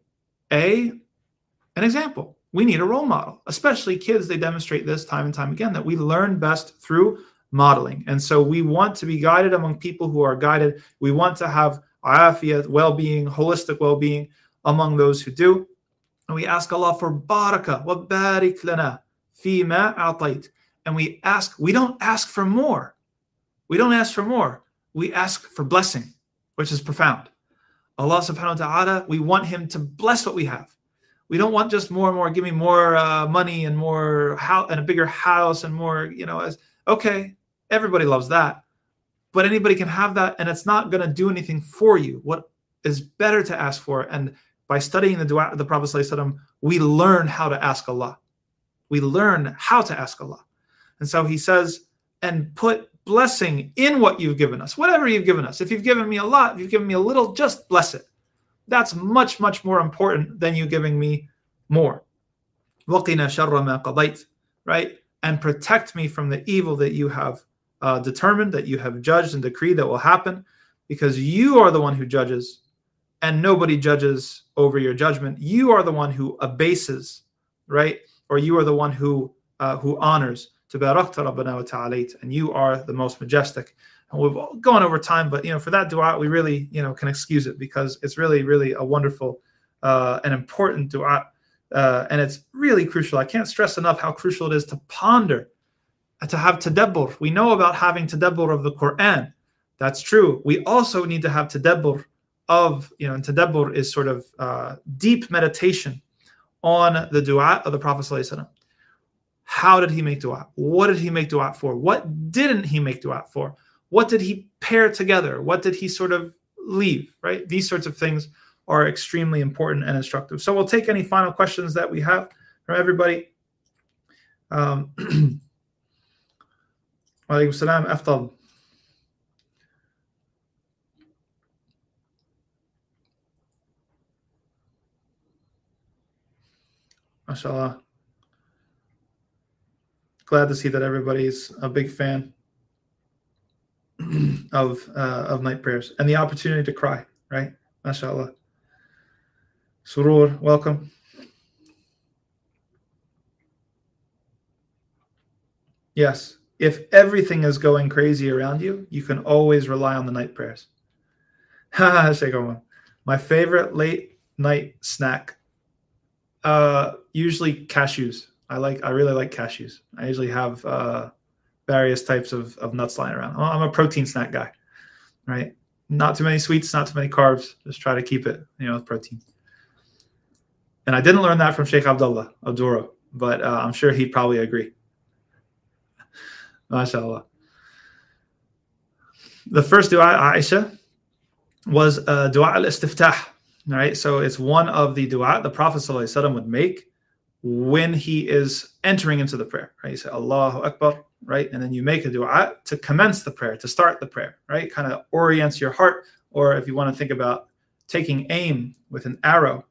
a an example. We need a role model, especially kids. They demonstrate this time and time again that we learn best through modeling. And so we want to be guided among people who are guided. We want to have afiyat, well-being, holistic well-being among those who do. And we ask Allah for baraka wa barik lana fima a'tait. And we ask, we don't ask for more. We don't ask for more. We ask for blessing, which is profound. Allah subhanahu wa ta'ala, we want Him to bless what we have. We don't want just more and more, give me more uh, money and more house and a bigger house and more, you know, as okay, everybody loves that. But anybody can have that and it's not going to do anything for you. What is better to ask for? And by studying the dua of the Prophet, we learn how to ask Allah. We learn how to ask Allah. And so he says, and put blessing in what you've given us, whatever you've given us. If you've given me a lot, if you've given me a little, just bless it. That's much, much more important than you giving me more. Right? And protect me from the evil that you have uh, determined, that you have judged and decreed that will happen, because you are the one who judges, and nobody judges over your judgment. You are the one who abases, right? Or you are the one who uh, who honors. Tabarakta Rabbana wa and you are the most majestic. And we've gone over time, but you know, for that dua, we really, you know, can excuse it because it's really, really a wonderful uh, and important dua uh, and it's really crucial. I can't stress enough how crucial it is to ponder, to have tadabbur. We know about having tadabbur of the Quran. That's true. We also need to have tadabbur of, you know, and tadabbur is sort of uh, deep meditation on the dua of the Prophet. How did he make dua? What did he make dua for? What didn't he make dua for? What did he pair together? What did he sort of leave, right? These sorts of things are extremely important and instructive. So we'll take any final questions that we have from everybody. Um, Alaikum salam, Afdal. MashaAllah. Glad to see that everybody's a big fan of uh, of night prayers and the opportunity to cry, right? MashaAllah. Surur, welcome. Yes, if everything is going crazy around you, you can always rely on the night prayers. Sheikh Omar. My favorite late night snack, uh, usually cashews. I like, I really like cashews. I usually have uh, various types of, of nuts lying around. I'm a protein snack guy, right? Not too many sweets, not too many carbs. Just try to keep it, you know, with protein. And I didn't learn that from Sheikh Abdullah Abduro, but uh, I'm sure he'd probably agree. MashaAllah. The first dua, Aisha, was uh, dua al istiftah. Right, so it's one of the dua the Prophet ﷺ would make when he is entering into the prayer. Right, you say Allahu Akbar, right, and then you make a dua to commence the prayer, to start the prayer. Right, kind of orients your heart, or if you want to think about taking aim with an arrow,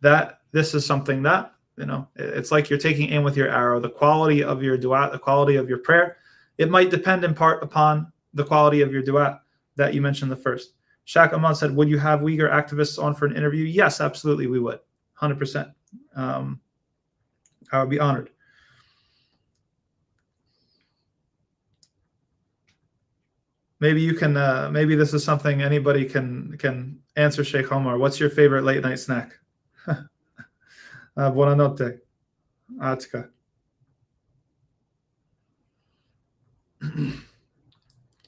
that this is something that you know it's like you're taking aim with your arrow the quality of your dua the quality of your prayer it might depend in part upon the quality of your dua that you mentioned the first Shaq Ahmad said, Would you have Uyghur activists on for an interview? Yes, absolutely, we would. 100%. Um, I would be honored. Maybe you can, uh, maybe this is something anybody can can answer, Sheikh Omar. What's your favorite late night snack? Uh, buonanotte, Atka.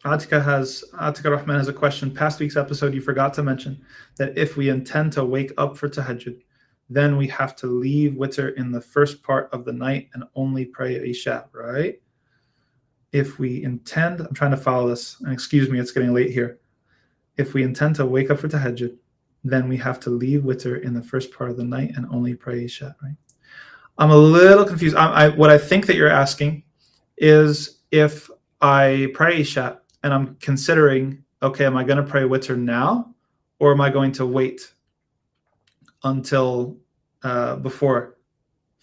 Atika has Atika Rahman has a question. Past week's episode, you forgot to mention that if we intend to wake up for tahajjud, then we have to leave witr in the first part of the night and only pray Isha, right? If we intend, I'm trying to follow this, and excuse me, it's getting late here. If we intend to wake up for tahajjud, then we have to leave witr in the first part of the night and only pray Isha, right? I'm a little confused. I, I, what I think that you're asking is if I pray Isha and I'm considering, okay, am I going to pray witr now or am I going to wait until uh, before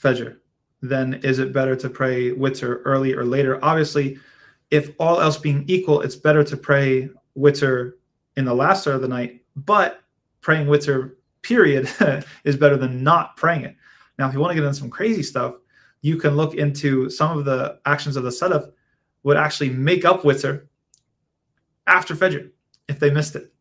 Fajr? Then is it better to pray witr early or later? Obviously, if all else being equal, it's better to pray witr in the last hour of the night. But praying witr period is better than not praying it. Now, if you want to get into some crazy stuff, you can look into some of the actions of the Salaf would actually make up witr after Fajr if they missed it.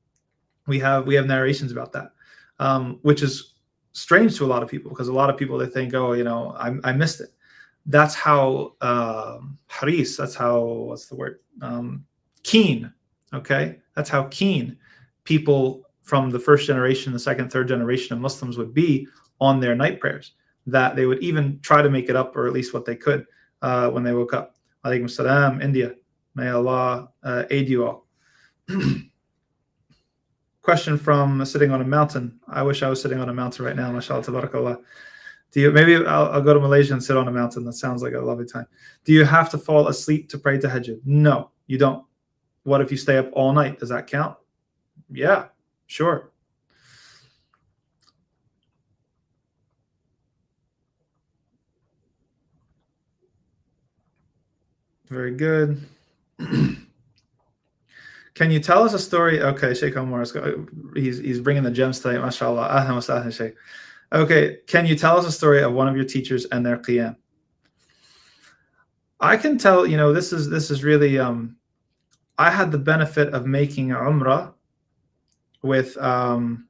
We have we have narrations about that, um, which is strange to a lot of people because a lot of people they think, oh, you know, I, I missed it. That's how uh, haris. That's how what's the word? Um, keen. Okay, that's how keen people from the first generation, the second, third generation of Muslims would be on their night prayers. That they would even try to make it up, or at least what they could, uh, when they woke up. Alaikum salam, India. May Allah uh, aid you all. Question from sitting on a mountain. I wish I was sitting on a mountain right now. MashaAllah, tabarakallah. Do you maybe I'll, I'll, go to Malaysia and sit on a mountain? That sounds like a lovely time. Do you have to fall asleep to pray tahajjud? No, you don't. What if you stay up all night? Does that count? Yeah, Sure. Very good. Can you tell us a story? Okay, Sheikh Omar, he's, he's bringing the gems today, mashallah. Sheikh. Okay, can you tell us a story of one of your teachers and their qiyam? I can tell, you know, this is this is really um I had the benefit of making umrah with um,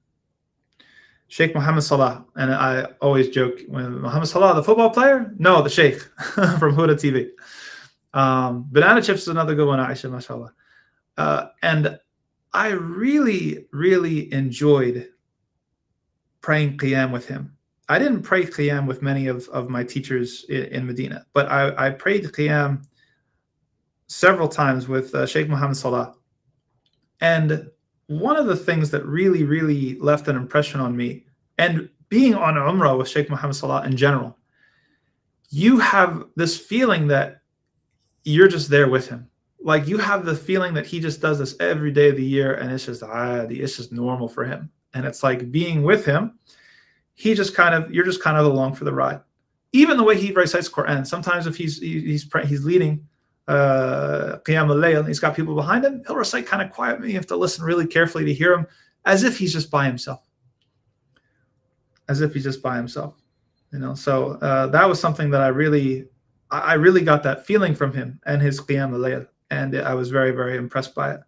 Sheikh Mohammed Salah. And I always joke when Mohammed Salah, the football player? No, the Sheikh from Huda TV. Um, banana chips is another good one, Aisha, mashallah. Uh, and I really, really enjoyed praying Qiyam with him. I didn't pray Qiyam with many of, of my teachers in, in Medina, but I, I prayed Qiyam several times with uh, Sheikh Mohammed Salah. And one of the things that really, really left an impression on me, and being on Umrah with Sheikh Muhammad Salah in general, you have this feeling that you're just there with him. Like you have the feeling that he just does this every day of the year and it's just ah, it's just normal for him. And it's like being with him, he just kind of you're just kind of along for the ride. Even the way he recites Quran. Sometimes if he's he's he's leading uh Qiyam al-Layl, he's got people behind him, he'll recite kind of quietly. You have to listen really carefully to hear him, as if he's just by himself. As if he's just by himself. You know, so uh, that was something that I really I really got that feeling from him and his Qiyam al-Layl, and I was very, very impressed by it.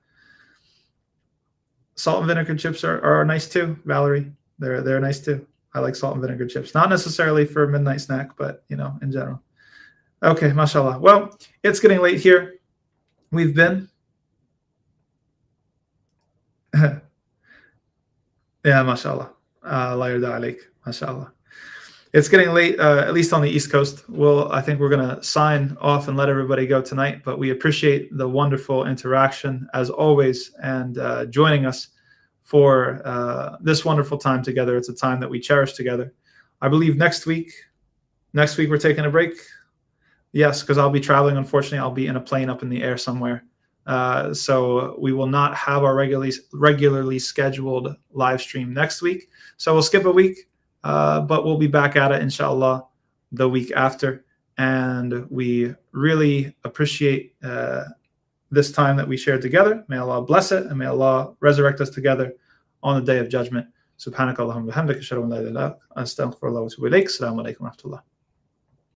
Salt and vinegar chips are, are nice too, Valerie. They're they're nice too. I like salt and vinegar chips. Not necessarily for a midnight snack, but you know, in general. Okay, mashallah. Well, it's getting late here. We've been. yeah, mashallah. Uh, la yarda mashallah. It's getting late, uh, at least on the East Coast. Well, I think we're going to sign off and let everybody go tonight, but we appreciate the wonderful interaction as always and uh, joining us for uh, this wonderful time together. It's a time that we cherish together. I believe next week, next week we're taking a break. Yes, because I'll be traveling. Unfortunately, I'll be in a plane up in the air somewhere. Uh, so we will not have our regularly regularly scheduled live stream next week. So we'll skip a week, uh, but we'll be back at it, inshallah, the week after. And we really appreciate uh, this time that we shared together. May Allah bless it, and may Allah resurrect us together on the day of judgment. سبحانك اللهم وبحمدك اشهد ان لا اله الا انت استغفر الله واتوب اليك السلام عليكم ورحمه الله